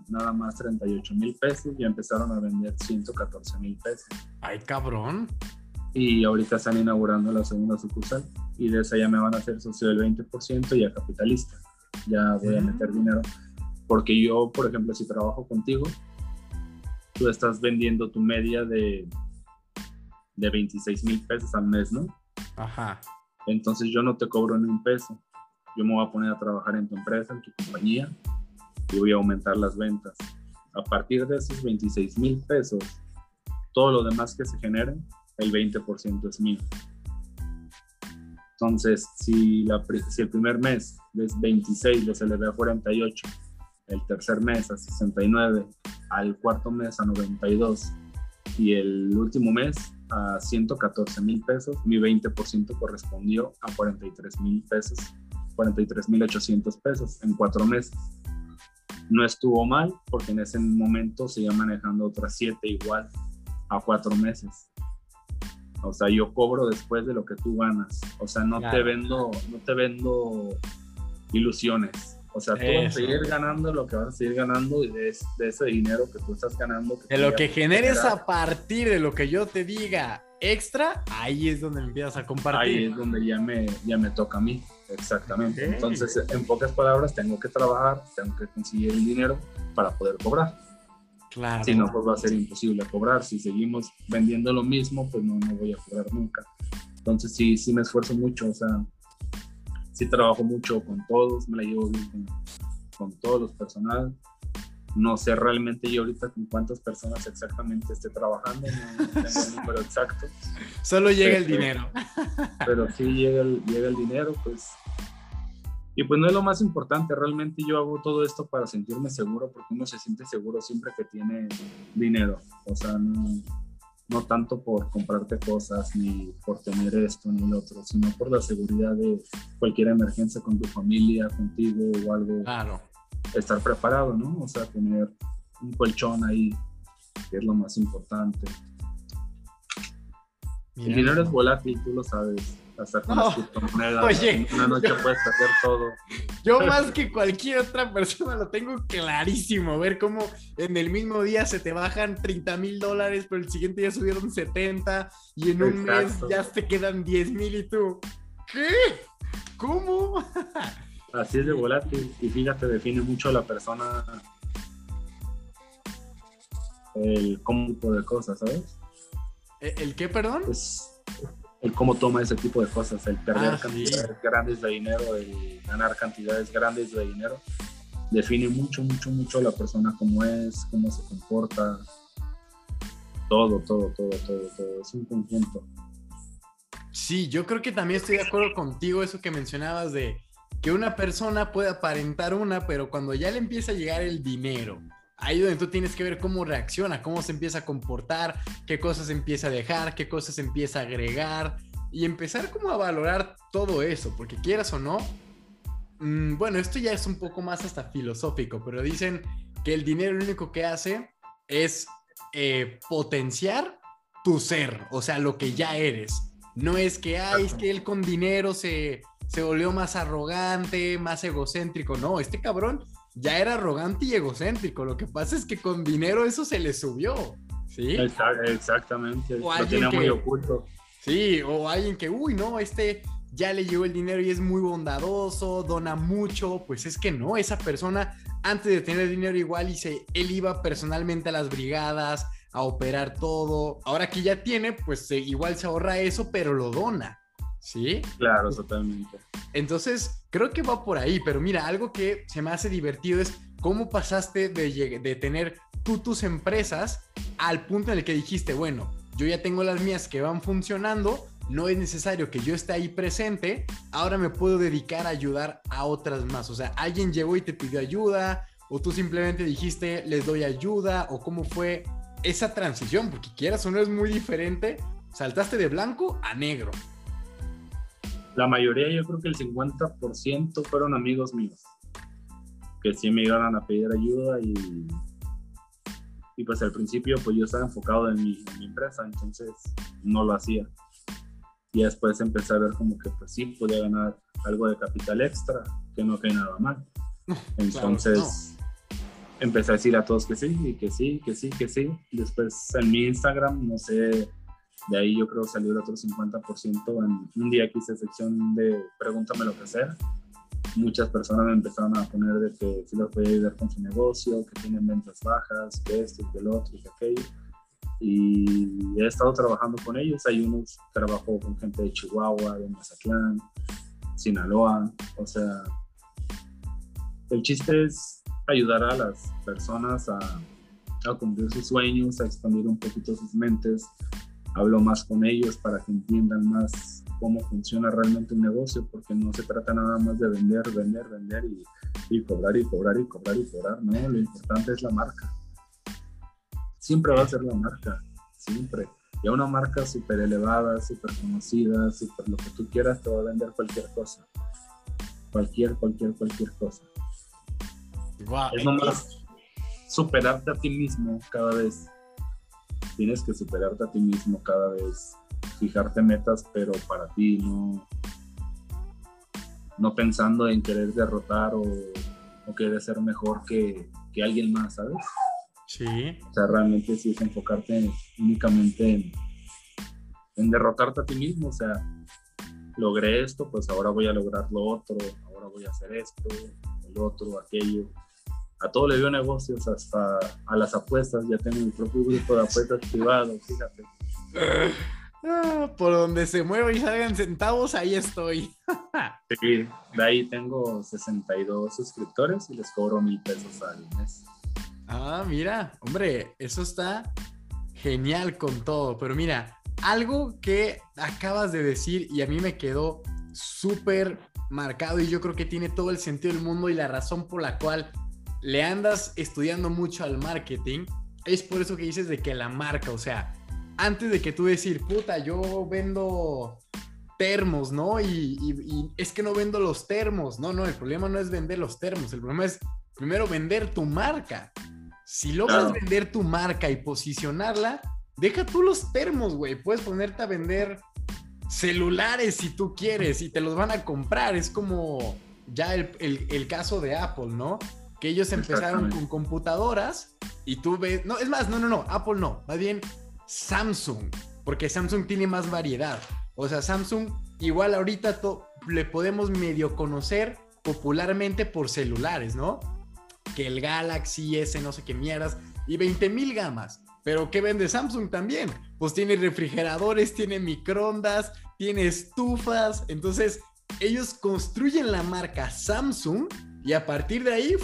nada más 38 mil pesos, ya empezaron a vender 114 mil pesos. ¡Ay, cabrón! Y ahorita están inaugurando la segunda sucursal y de esa ya me van a hacer socio del 20% y a capitalista. Ya voy a meter dinero. Porque yo, por ejemplo, si trabajo contigo, tú estás vendiendo tu media de, de 26 mil pesos al mes, ¿no? Ajá. Entonces yo no te cobro ni un peso yo me voy a poner a trabajar en tu empresa, en tu compañía y voy a aumentar las ventas. A partir de esos 26 mil pesos, todo lo demás que se genere, el 20% es mío. Entonces, si, la, si el primer mes es 26, lo celebré a 48, el tercer mes a 69, al cuarto mes a 92 y el último mes a 114 mil pesos, mi 20% correspondió a 43 mil pesos 43.800 pesos en cuatro meses. No estuvo mal porque en ese momento seguía manejando otras siete igual a cuatro meses. O sea, yo cobro después de lo que tú ganas. O sea, no te vendo, no te vendo ilusiones. O sea, tú vas a seguir ganando lo que vas a seguir ganando de, de ese dinero que tú estás ganando. de lo que generes a partir de lo que yo te diga extra, ahí es donde empiezas a compartir. Ahí es donde ya me, ya me toca a mí, exactamente. Entonces, en pocas palabras, tengo que trabajar, tengo que conseguir el dinero para poder cobrar. Claro. Si no, pues va a ser imposible cobrar. Si seguimos vendiendo lo mismo, pues no, no voy a cobrar nunca. Entonces, sí, sí me esfuerzo mucho, o sea, sí trabajo mucho con todos, me la llevo bien con, con todos los personal no sé realmente yo ahorita con cuántas personas exactamente esté trabajando, no tengo el número exacto. Solo llega el dinero. Pero sí llega el, llega el dinero, pues. Y pues no es lo más importante, realmente yo hago todo esto para sentirme seguro, porque uno se siente seguro siempre que tiene dinero. O sea, no, no tanto por comprarte cosas, ni por tener esto ni lo otro, sino por la seguridad de cualquier emergencia con tu familia, contigo o algo. Claro estar preparado, ¿no? O sea, tener un colchón ahí, que es lo más importante. El dinero es volátil, tú lo sabes. Hasta con las criptomonedas. Oye, una noche puedes hacer todo. Yo más que cualquier otra persona lo tengo clarísimo. Ver cómo en el mismo día se te bajan 30 mil dólares, pero el siguiente día subieron 70 y en un mes ya te quedan 10 mil y tú. ¿Qué? ¿Cómo? Así es de volátil. Y fíjate, define mucho a la persona el cómo de cosas, ¿sabes? ¿El qué, perdón? Es el cómo toma ese tipo de cosas, el perder ah, cantidades grandes de dinero, el ganar cantidades grandes de dinero, define mucho, mucho, mucho a la persona cómo es, cómo se comporta, todo, todo, todo, todo, todo, es un conjunto. Sí, yo creo que también estoy de acuerdo contigo, eso que mencionabas de que una persona puede aparentar una, pero cuando ya le empieza a llegar el dinero, ahí donde tú tienes que ver cómo reacciona, cómo se empieza a comportar, qué cosas empieza a dejar, qué cosas empieza a agregar y empezar como a valorar todo eso, porque quieras o no, mm, bueno, esto ya es un poco más hasta filosófico, pero dicen que el dinero lo único que hace es eh, potenciar tu ser, o sea, lo que ya eres. No es que, ay, es que él con dinero se, se volvió más arrogante, más egocéntrico. No, este cabrón ya era arrogante y egocéntrico. Lo que pasa es que con dinero eso se le subió. ¿Sí? Exactamente. Lo tenía muy oculto. Sí, o alguien que, uy, no, este ya le llegó el dinero y es muy bondadoso, dona mucho. Pues es que no, esa persona antes de tener dinero igual y se, él iba personalmente a las brigadas a operar todo. Ahora que ya tiene, pues igual se ahorra eso, pero lo dona. ¿Sí? Claro, totalmente. Entonces, creo que va por ahí, pero mira, algo que se me hace divertido es cómo pasaste de, de tener tú tus empresas al punto en el que dijiste, bueno, yo ya tengo las mías que van funcionando, no es necesario que yo esté ahí presente, ahora me puedo dedicar a ayudar a otras más. O sea, alguien llegó y te pidió ayuda, o tú simplemente dijiste, les doy ayuda, o cómo fue esa transición, porque quieras o no es muy diferente, saltaste de blanco a negro la mayoría, yo creo que el 50% fueron amigos míos, que sí me iban a pedir ayuda y, y pues al principio pues yo estaba enfocado en mi, empresa, entonces no lo hacía. Y después empecé a ver como que pues sí, podía ganar algo de capital extra, que no cae nada mal. Entonces empecé a decir a todos que sí, y que sí, que sí, que sí. Después en mi Instagram, no sé, de ahí yo creo salió el otro 50%. En un día que hice sección de pregúntame lo que sea, muchas personas me empezaron a poner de que si los puede ayudar con su negocio, que tienen ventas bajas, que esto, que lo otro, que aquello. Y he estado trabajando con ellos. Hay unos, trabajo con gente de Chihuahua, de Mazatlán, Sinaloa. O sea, el chiste es ayudar a las personas a, a cumplir sus sueños, a expandir un poquito sus mentes, hablo más con ellos para que entiendan más cómo funciona realmente un negocio, porque no se trata nada más de vender, vender, vender y, y cobrar y cobrar y cobrar y cobrar, no, lo importante es la marca. Siempre va a ser la marca, siempre. Y a una marca súper elevada, súper conocida, súper lo que tú quieras, te va a vender cualquier cosa. Cualquier, cualquier, cualquier cosa. Es nomás superarte a ti mismo cada vez tienes que superarte a ti mismo cada vez fijarte metas, pero para ti no, no pensando en querer derrotar o, o querer ser mejor que, que, alguien más, ¿sabes? Sí. O sea, realmente sí es enfocarte únicamente en, en derrotarte a ti mismo, o sea, logré esto, pues ahora voy a lograr lo otro, ahora voy a hacer esto, el otro, aquello. A todo le dio negocios, hasta a las apuestas, ya tengo mi propio grupo de apuestas privados, fíjate. Ah, por donde se mueva y salgan centavos, ahí estoy. sí, de ahí tengo 62 suscriptores y les cobro mil pesos al mes. Ah, mira, hombre, eso está genial con todo, pero mira, algo que acabas de decir y a mí me quedó súper marcado y yo creo que tiene todo el sentido del mundo y la razón por la cual le andas estudiando mucho al marketing es por eso que dices de que la marca, o sea, antes de que tú decir, puta, yo vendo termos, ¿no? Y, es que no vendo los termos. No, no, el problema no es vender los termos, el problema es primero vender tu marca. Si logras vender tu marca y posicionarla, deja tú los termos, güey. Puedes ponerte a vender celulares si tú quieres y te los van a comprar. Es como ya el, caso de Apple, ¿no? Que ellos empezaron con computadoras y tú ves, no, es más, no, no, no, Apple no, más bien Samsung, porque Samsung tiene más variedad. O sea, Samsung igual ahorita le podemos medio conocer popularmente por celulares, ¿no? Que el Galaxy S, no sé qué mierdas, y 20 mil gamas. Pero ¿qué vende Samsung también? Pues tiene refrigeradores, tiene microondas, tiene estufas. Entonces, ellos construyen la marca Samsung y a partir de ahí,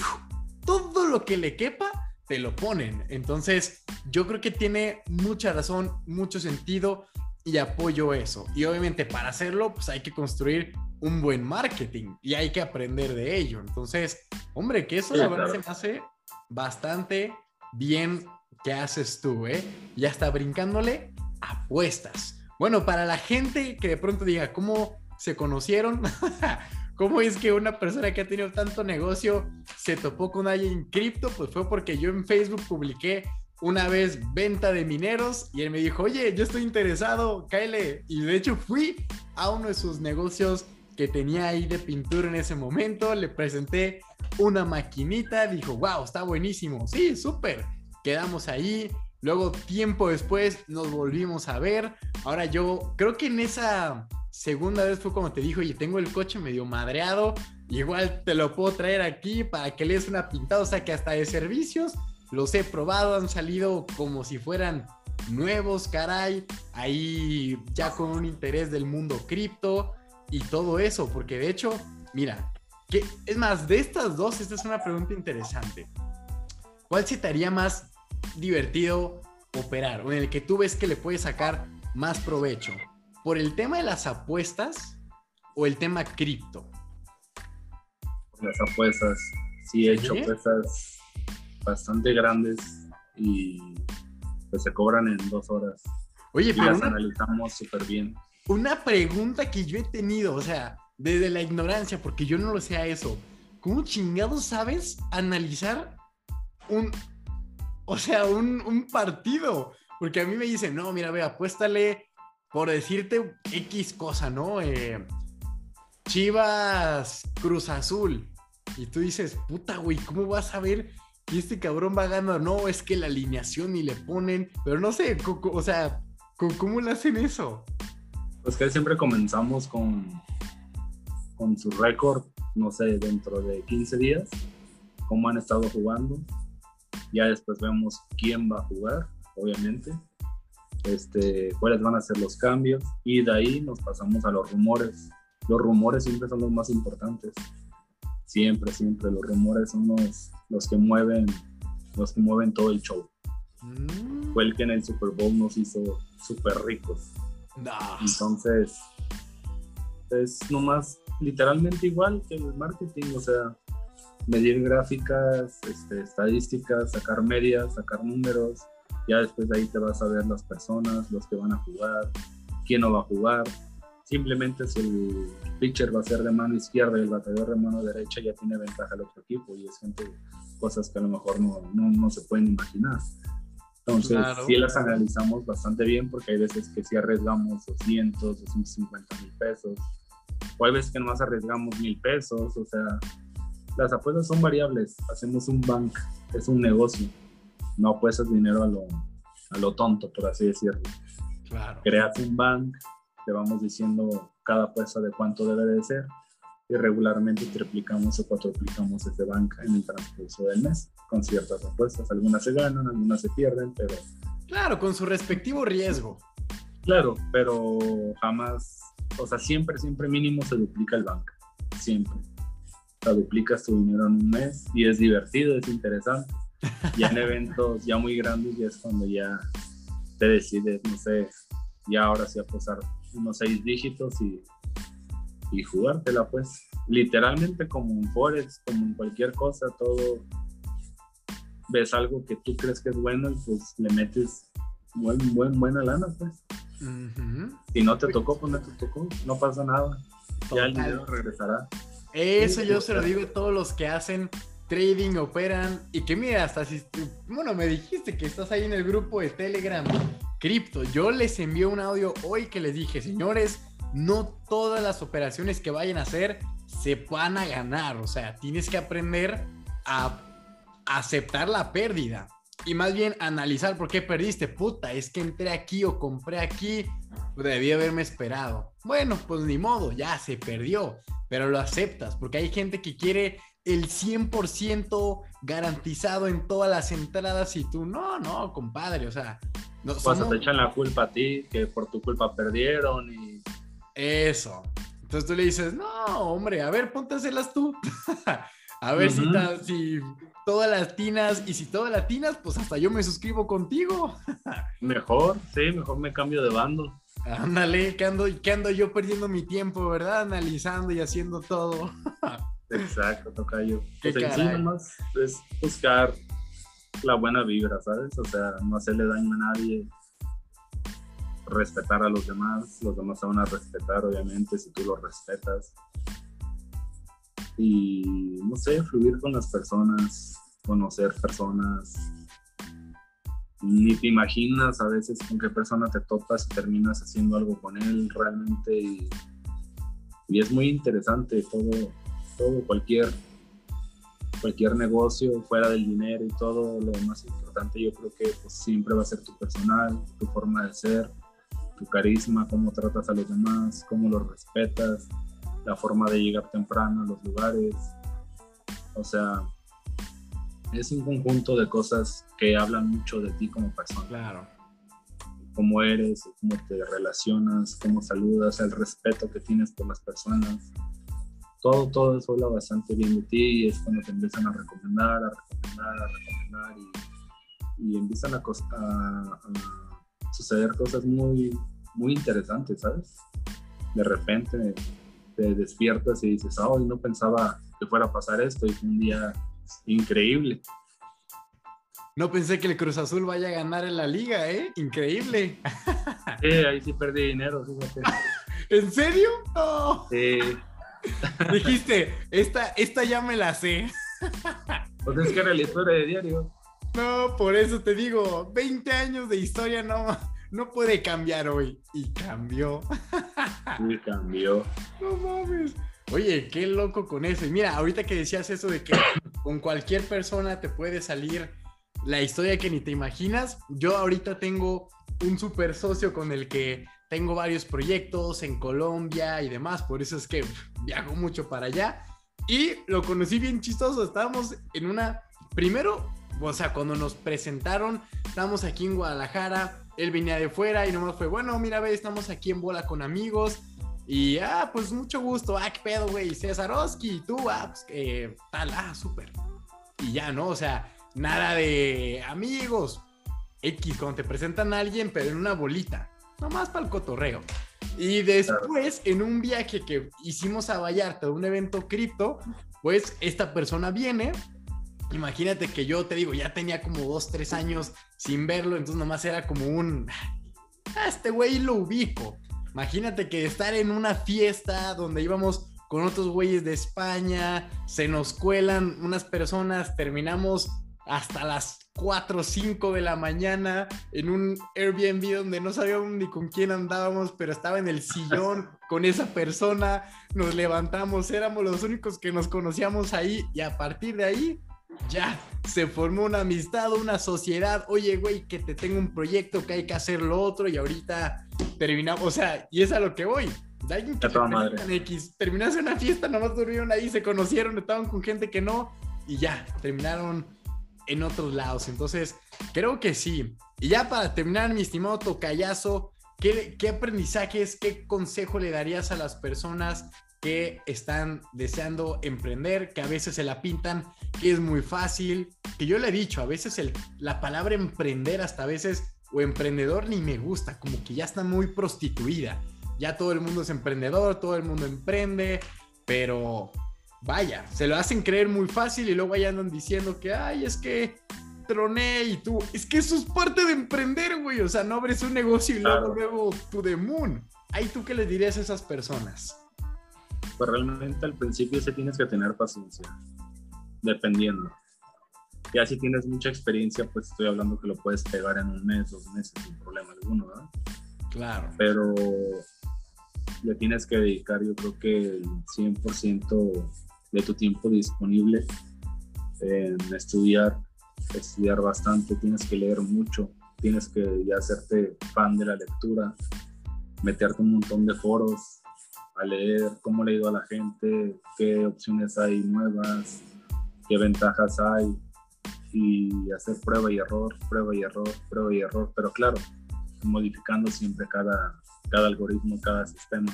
todo lo que le quepa, te lo ponen. Entonces, yo creo que tiene mucha razón, mucho sentido y apoyo eso. Y obviamente para hacerlo, pues hay que construir un buen marketing y hay que aprender de ello. Entonces, hombre, que eso la verdad se me hace bastante bien ¿Qué haces tú, ¿eh? Ya está brincándole apuestas. Bueno, para la gente que de pronto diga, ¿cómo se conocieron? ¿Cómo es que una persona que ha tenido tanto negocio se topó con alguien en cripto? Pues fue porque yo en Facebook publiqué una vez venta de mineros y él me dijo, oye, yo estoy interesado, cáele. Y de hecho fui a uno de sus negocios que tenía ahí de pintura en ese momento, le presenté una maquinita, dijo, wow, está buenísimo. Sí, súper quedamos ahí. Luego, tiempo después, nos volvimos a ver. Ahora yo creo que en esa segunda vez fue como te dijo, y tengo el coche medio madreado. Igual te lo puedo traer aquí para que le des una pintada. O sea que hasta de servicios los he probado, han salido como si fueran nuevos, caray. Ahí ya con un interés del mundo cripto y todo eso. Porque de hecho, mira, que es más, de estas dos, esta es una pregunta interesante. ¿Cuál se te haría más divertido operar o en el que tú ves que le puedes sacar más provecho? ¿Por el tema de las apuestas o el tema cripto? Las apuestas. Sí, he hecho apuestas bastante grandes y pues se cobran en dos horas. Oye, y las analizamos súper bien. Una pregunta que yo he tenido, o sea, desde la ignorancia, porque yo no lo sé a eso. ¿Cómo chingados sabes analizar un, o sea, un, partido. Porque a mí me dicen, no, mira, ve, apuéstale por decirte X cosa, ¿no? Eh, Chivas Cruz Azul. Y tú dices, puta, güey, ¿cómo vas a ver que este cabrón va ganar? No, es que la alineación ni le ponen. Pero no sé, o sea, ¿cómo le hacen eso? Pues que siempre comenzamos con, con su récord, no sé, dentro de 15 días, cómo han estado jugando ya después vemos quién va a jugar, obviamente, este, cuáles van a ser los cambios y de ahí nos pasamos a los rumores. Los rumores siempre son los más importantes. Siempre, siempre. Los rumores son los, los que mueven los que mueven todo el show. Mm. Fue el que en el Super Bowl nos hizo súper ricos. Entonces, es nomás literalmente igual que el marketing. O sea, medir gráficas, este, estadísticas, sacar medias, sacar números. Ya después de ahí te vas a ver las personas, los que van a jugar, quién no va a jugar. Simplemente si el pitcher va a ser de mano izquierda y el bateador de mano derecha, ya tiene ventaja el otro equipo y es gente, cosas que a lo mejor no, no, no se pueden imaginar. Entonces, sí las analizamos bastante bien porque hay veces que sí arriesgamos 200, 250 mil pesos. O hay veces que nomás arriesgamos mil pesos. O sea, las apuestas son variables. Hacemos un bank, es un negocio. No apuestas dinero a lo, a lo tonto, por así decirlo. Claro. Creas un bank, te vamos diciendo cada apuesta de cuánto debe de ser y regularmente triplicamos o cuatruplicamos ese banca en el transcurso del mes con ciertas apuestas. Algunas se ganan, algunas se pierden, pero... Claro, con su respectivo riesgo. Claro, pero jamás, o sea, siempre, siempre mínimo se duplica el banca, siempre. O sea, duplicas tu dinero en un mes y es divertido, es interesante. Ya en eventos ya muy grandes ya es cuando ya te decides, no sé, ya ahora sí a posar unos seis dígitos y y jugártela, pues. Literalmente como un Forex, como en cualquier cosa, todo. Ves algo que tú crees que es bueno y pues le metes buen, buen, buena lana, pues. Si no te tocó, pues no te tocó, no pasa nada. Ya el dinero regresará. Eso yo se lo digo a todos los que hacen trading, operan y que mira, hasta si, bueno, me dijiste que estás ahí en el grupo de Telegram, cripto, yo les envío un audio hoy que les dije, señores, no todas las operaciones que vayan a hacer se van a ganar. O sea, tienes que aprender a aceptar la pérdida y más bien analizar por qué perdiste. Puta, es que entré aquí o compré aquí, debí haberme esperado. Bueno, pues ni modo, ya se perdió, pero lo aceptas porque hay gente que quiere el 100% garantizado en todas las entradas y tú, no, no, compadre, o sea... No, pues te echan la culpa a ti, que por tu culpa perdieron y eso. Entonces tú le dices, no, hombre, a ver, póntaselas tú. a ver si, si todas las tinas, y si todas las tinas, pues hasta yo me suscribo contigo. mejor, sí, mejor me cambio de bando. Ándale, que ando, que ando yo perdiendo mi tiempo, ¿verdad? Analizando y haciendo todo. Exacto, toca yo. Pues en sí nomás es buscar la buena vibra, ¿sabes? O sea, no hacerle daño a nadie, respetar a los demás, los demás se van a respetar, obviamente, si tú los respetas. Y, no sé, fluir con las personas, conocer personas. Ni te imaginas a veces con qué persona te topas y terminas haciendo algo con él realmente. Y, es muy interesante todo, todo, cualquier, cualquier negocio fuera del dinero y todo, lo más importante yo creo que pues, siempre va a ser tu personal, tu forma de ser, tu carisma, cómo tratas a los demás, cómo los respetas, la forma de llegar temprano a los lugares. O sea, es un conjunto de cosas que hablan mucho de ti como persona. Claro. Cómo eres, cómo te relacionas, cómo saludas, el respeto que tienes por las personas. Todo, todo eso habla bastante bien de ti y es cuando te empiezan a recomendar, a recomendar, a recomendar y, y empiezan a, a, a suceder cosas muy, muy interesantes, ¿sabes? De repente te despiertas y dices, oh, no pensaba que fuera a pasar esto y fue un día increíble. No pensé que el Cruz Azul vaya a ganar en la liga, ¿eh? Increíble. Sí, ahí sí perdí dinero, fíjate. ¿En serio? No. Sí. Dijiste, esta, esta ya me la sé. Pues es que era la historia de diario. No, por eso te digo, 20 años de historia no, no puede cambiar hoy. Y cambió. Y cambió. No mames. Oye, qué loco con eso. Y mira, ahorita que decías eso de que con cualquier persona te puede salir la historia que ni te imaginas, yo ahorita tengo un super socio con el que tengo varios proyectos en Colombia y demás, por eso es que viajo mucho para allá. Y lo conocí bien chistoso, estábamos en una, primero o sea, cuando nos presentaron, estamos aquí en Guadalajara, él venía de fuera y nomás fue, bueno, mira, ve, estamos aquí en bola con amigos. Y, ah, pues mucho gusto, ah, qué pedo, güey, Césarowski, tú, ah, pues, eh, tal, ah, súper. Y ya, ¿no? O sea, nada de amigos. X, cuando te presentan a alguien, pero en una bolita, nomás para el cotorreo. Y después, en un viaje que hicimos a Vallarta, un evento cripto, pues esta persona viene, Imagínate que yo te digo, ya tenía como dos, tres años sin verlo, entonces nomás era como un, ah, este güey lo ubico. Imagínate que estar en una fiesta donde íbamos con otros güeyes de España, se nos cuelan unas personas, terminamos hasta las 4 o 5 de la mañana en un Airbnb donde no sabíamos ni con quién andábamos, pero estaba en el sillón con esa persona, nos levantamos, éramos los únicos que nos conocíamos ahí y a partir de ahí ya se formó una amistad, una sociedad, oye güey, que te tengo un proyecto, que hay que hacer lo otro y ahorita terminamos, o sea, y es a lo que voy. De alguien que X, terminaste una fiesta, nomás durmieron ahí, se conocieron, estaban con gente que no y ya, terminaron en otros lados. Entonces, creo que sí. Y ya para terminar, mi estimado Tocayazo, ¿qué, ¿qué aprendizajes, qué consejo le darías a las personas que están deseando emprender, que a veces se la pintan, que es muy fácil, que yo le he dicho, a veces el, la palabra emprender hasta a veces o emprendedor ni me gusta, como que ya está muy prostituida. Ya todo el mundo es emprendedor, todo el mundo emprende, pero vaya, se lo hacen creer muy fácil y luego ahí andan diciendo que, ay, es que troné y tú, es que eso es parte de emprender, güey, o sea, no abres un negocio y luego, luego tú de moon. Ahí tú qué le dirías a esas personas? Pues realmente al principio sí tienes que tener paciencia, dependiendo. Ya si tienes mucha experiencia, pues estoy hablando que lo puedes pegar en un mes, dos meses, sin problema alguno, ¿verdad? Claro. Pero le tienes que dedicar, yo creo que el 100% de tu tiempo disponible en estudiar, estudiar bastante, tienes que leer mucho, tienes que ya hacerte fan de la lectura, meterte un montón de foros, a leer cómo le ha a la gente, qué opciones hay nuevas, qué ventajas hay y hacer prueba y error, prueba y error, prueba y error, pero claro, modificando siempre cada, cada algoritmo, cada sistema.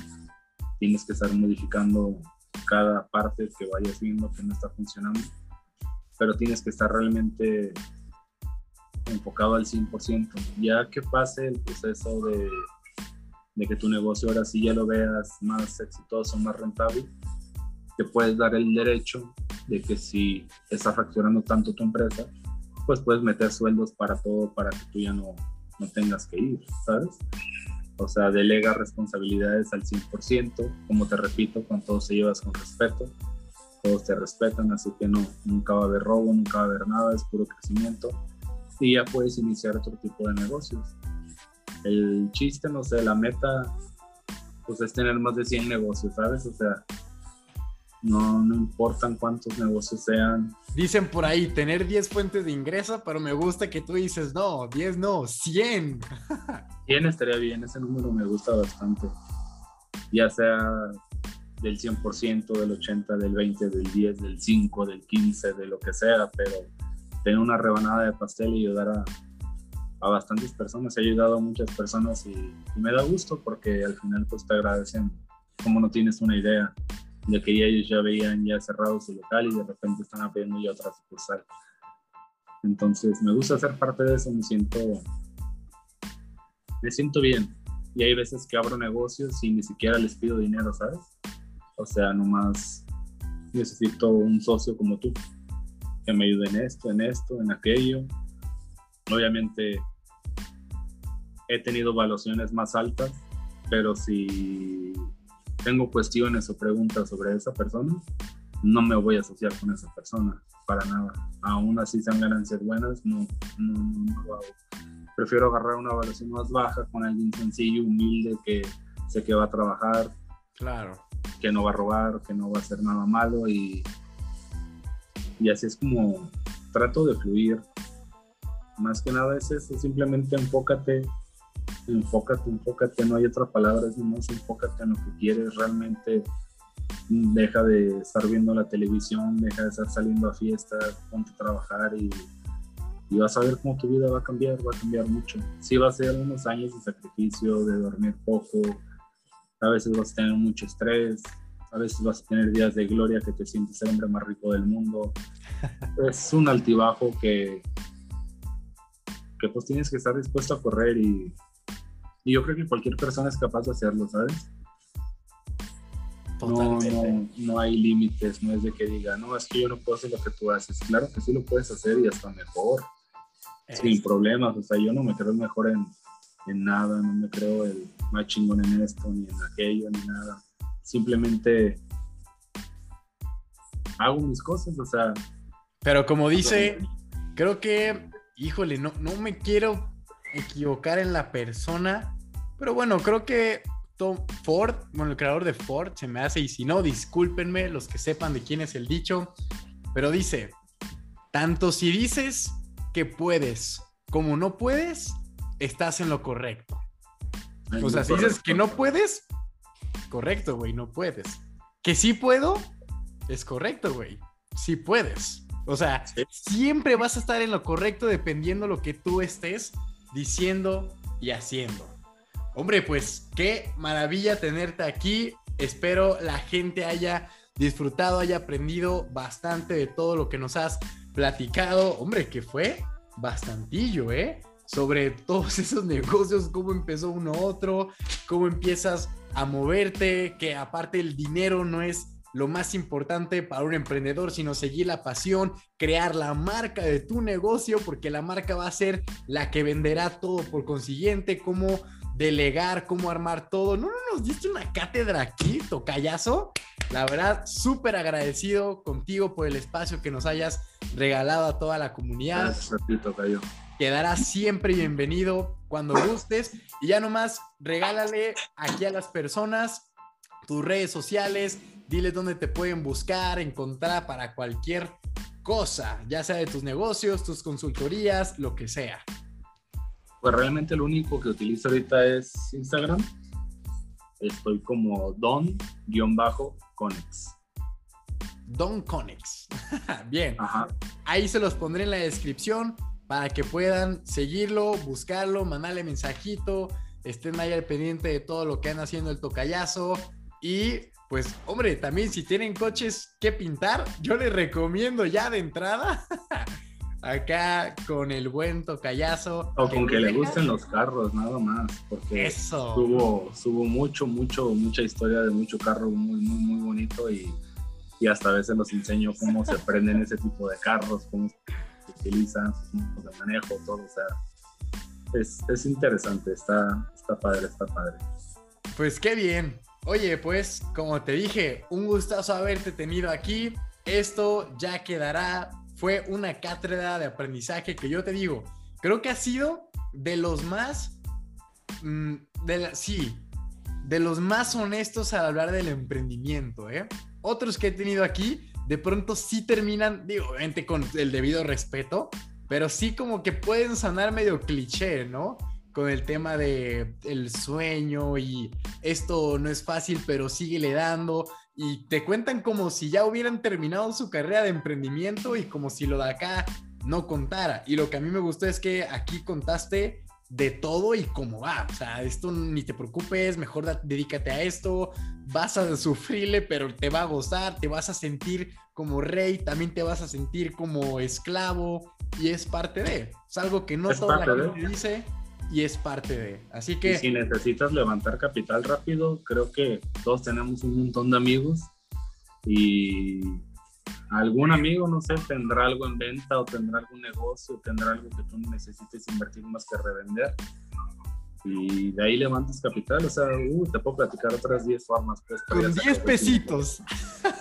Tienes que estar modificando cada parte que vayas viendo que no está funcionando, pero tienes que estar realmente enfocado al 100%. Ya que pase el proceso de que tu negocio ahora sí ya lo veas más exitoso, más rentable, te puedes dar el derecho de que si estás fraccionando tanto tu empresa, pues puedes meter sueldos para todo para que tú ya no, no tengas que ir, ¿sabes? O sea, delega responsabilidades al 100%, como te repito, con todos se llevas con respeto, todos te respetan, así que no, nunca va a haber robo, nunca va a haber nada, es puro crecimiento y ya puedes iniciar otro tipo de negocios el chiste, no sé, la meta, pues es tener más de 100 negocios, ¿sabes? O sea, no, no importan cuántos negocios sean. Dicen por ahí, tener 10 fuentes de ingreso, pero me gusta que tú dices, no, 10 no, 100. 100 estaría bien, ese número me gusta bastante. Ya sea del 100%, del 80%, del 20%, del 10%, del 5%, del 15%, de lo que sea, pero tener una rebanada de pastel y ayudar a, a bastantes personas, he ayudado a muchas personas y, me da gusto porque al final pues te agradecen como no tienes una idea de que ya ellos ya veían ya cerrado su local y de repente están abriendo ya otra sucursal. Entonces me gusta ser parte de eso, me siento, me siento bien. Y hay veces que abro negocios y ni siquiera les pido dinero, ¿sabes? O sea, nomás necesito un socio como tú que me ayude en esto, en esto, en aquello. Obviamente he tenido evaluaciones más altas, pero si tengo cuestiones o preguntas sobre esa persona, no me voy a asociar con esa persona, para nada. Aún así sean ganancias buenas, no, no, no lo hago. Prefiero agarrar una evaluación más baja con alguien sencillo, humilde, que sé que va a trabajar, claro. que no va a robar, que no va a hacer nada malo y, y así es como trato de fluir. Más que nada es eso, simplemente enfócate enfócate, enfócate, no hay otra palabra, es nomás enfócate en lo que quieres realmente. Deja de estar viendo la televisión, deja de estar saliendo a fiestas, ponte a trabajar y, y vas a ver cómo tu vida va a cambiar, va a cambiar mucho. Sí va a ser unos años de sacrificio, de dormir poco, a veces vas a tener mucho estrés, a veces vas a tener días de gloria que te sientes el hombre más rico del mundo. es un altibajo que, que pues tienes que estar dispuesto a correr y, y yo creo que cualquier persona es capaz de hacerlo, ¿sabes? No, no, hay límites, no es de que diga, no, es que yo no puedo hacer lo que tú haces. Claro que sí lo puedes hacer y hasta mejor, sin problemas. O sea, yo no me creo mejor en, en nada, no me creo el más chingón en esto, ni en aquello, ni nada. Simplemente hago mis cosas, o sea. Pero como dice, creo que, híjole, no, no me quiero equivocar en la persona, pero bueno, creo que Tom Ford, bueno, el creador de Ford, se me hace, y si no, discúlpenme los que sepan de quién es el dicho, pero dice, tanto si dices que puedes como no puedes, estás en lo correcto. O sea, si dices que no puedes, correcto, güey, no puedes. Que sí puedo, es correcto, güey. Sí puedes. O sea, siempre vas a estar en lo correcto dependiendo lo que tú estés diciendo y haciendo. Hombre, pues qué maravilla tenerte aquí. Espero la gente haya disfrutado, haya aprendido bastante de todo lo que nos has platicado. Hombre, que fue bastantillo, ¿eh? Sobre todos esos negocios, cómo empezó uno otro, cómo empiezas a moverte, que aparte el dinero no es lo más importante para un emprendedor, sino seguir la pasión, crear la marca de tu negocio, porque la marca va a ser la que venderá todo por consiguiente, cómo delegar, cómo armar todo. No, no, nos diste una cátedra aquí, tocayazo. La verdad, súper agradecido contigo por el espacio que nos hayas regalado a toda la comunidad. Gracias a ti, tocayo. Quedarás siempre bienvenido cuando gustes. Y ya nomás, regálale aquí a las personas tus redes sociales, diles dónde te pueden buscar, encontrar para cualquier cosa, ya sea de tus negocios, tus consultorías, lo que sea. Pues realmente lo único que utilizo ahorita es Instagram. Estoy como don-conex. Don Conex. Bien. Ahí se los pondré en la descripción para que puedan seguirlo, buscarlo, mandarle mensajito, estén ahí al pendiente de todo lo que han haciendo el tocayazo. Y pues, hombre, también si tienen coches que pintar, yo les recomiendo ya de entrada acá con el buen tocayazo. O con que le gusten los carros, nada más, porque Eso. Subo, mucho, mucho, mucha historia de mucho carro muy, muy, muy bonito y, y hasta a veces los enseño cómo se prenden ese tipo de carros, cómo se utilizan, sus de manejo, todo, o sea, es, es interesante, está, está padre, está padre. Pues qué bien. Oye, pues como te dije, un gustazo haberte tenido aquí. Esto ya quedará fue una cátedra de aprendizaje que yo te digo, creo que ha sido de los más, mm, de sí, de los más honestos al hablar del emprendimiento, ¿eh? Otros que he tenido aquí, de pronto sí terminan, digo, obviamente con el debido respeto, pero sí como que pueden sonar medio cliché, ¿no? Con el tema de el sueño y esto no es fácil, pero síguele dando y te cuentan como si ya hubieran terminado su carrera de emprendimiento y como si lo de acá no contara. Y lo que a mí me gustó es que aquí contaste de todo y cómo va. O sea, esto ni te preocupes, mejor dedícate a esto, vas a sufrirle, pero te va a gozar, te vas a sentir como rey, también te vas a sentir como esclavo y es parte de. Es algo que no toda la gente dice y es parte de. Así que. si necesitas levantar capital rápido, creo que todos tenemos un montón de amigos y algún amigo, no sé, tendrá algo en venta o tendrá algún negocio, tendrá algo que tú necesites invertir más que revender. Y de ahí levantas capital, o sea, uh, te puedo platicar otras 10 formas. Pues, Con 10 pesitos.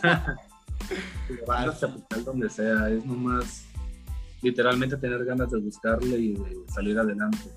levantas capital donde sea, es nomás literalmente tener ganas de buscarle y de salir adelante.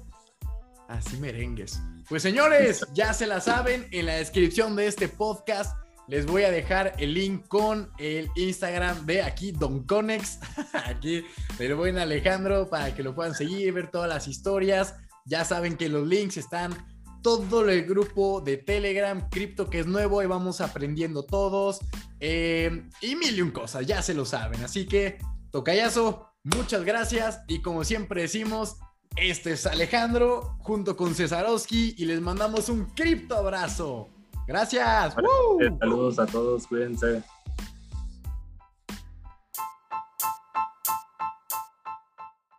Así merengues. Pues señores, ya se la saben, en la descripción de este podcast les voy a dejar el link con el Instagram de aquí, Don Conex, aquí del buen Alejandro, para que lo puedan seguir, ver todas las historias. Ya saben que los links están todo el grupo de Telegram, cripto que es nuevo y vamos aprendiendo todos. Eh, y mil y un cosas, ya se lo saben. Así que, tocayazo, muchas gracias y como siempre decimos, este es Alejandro junto con Cesarowski y les mandamos un cripto abrazo. Gracias. Saludos a todos, cuídense.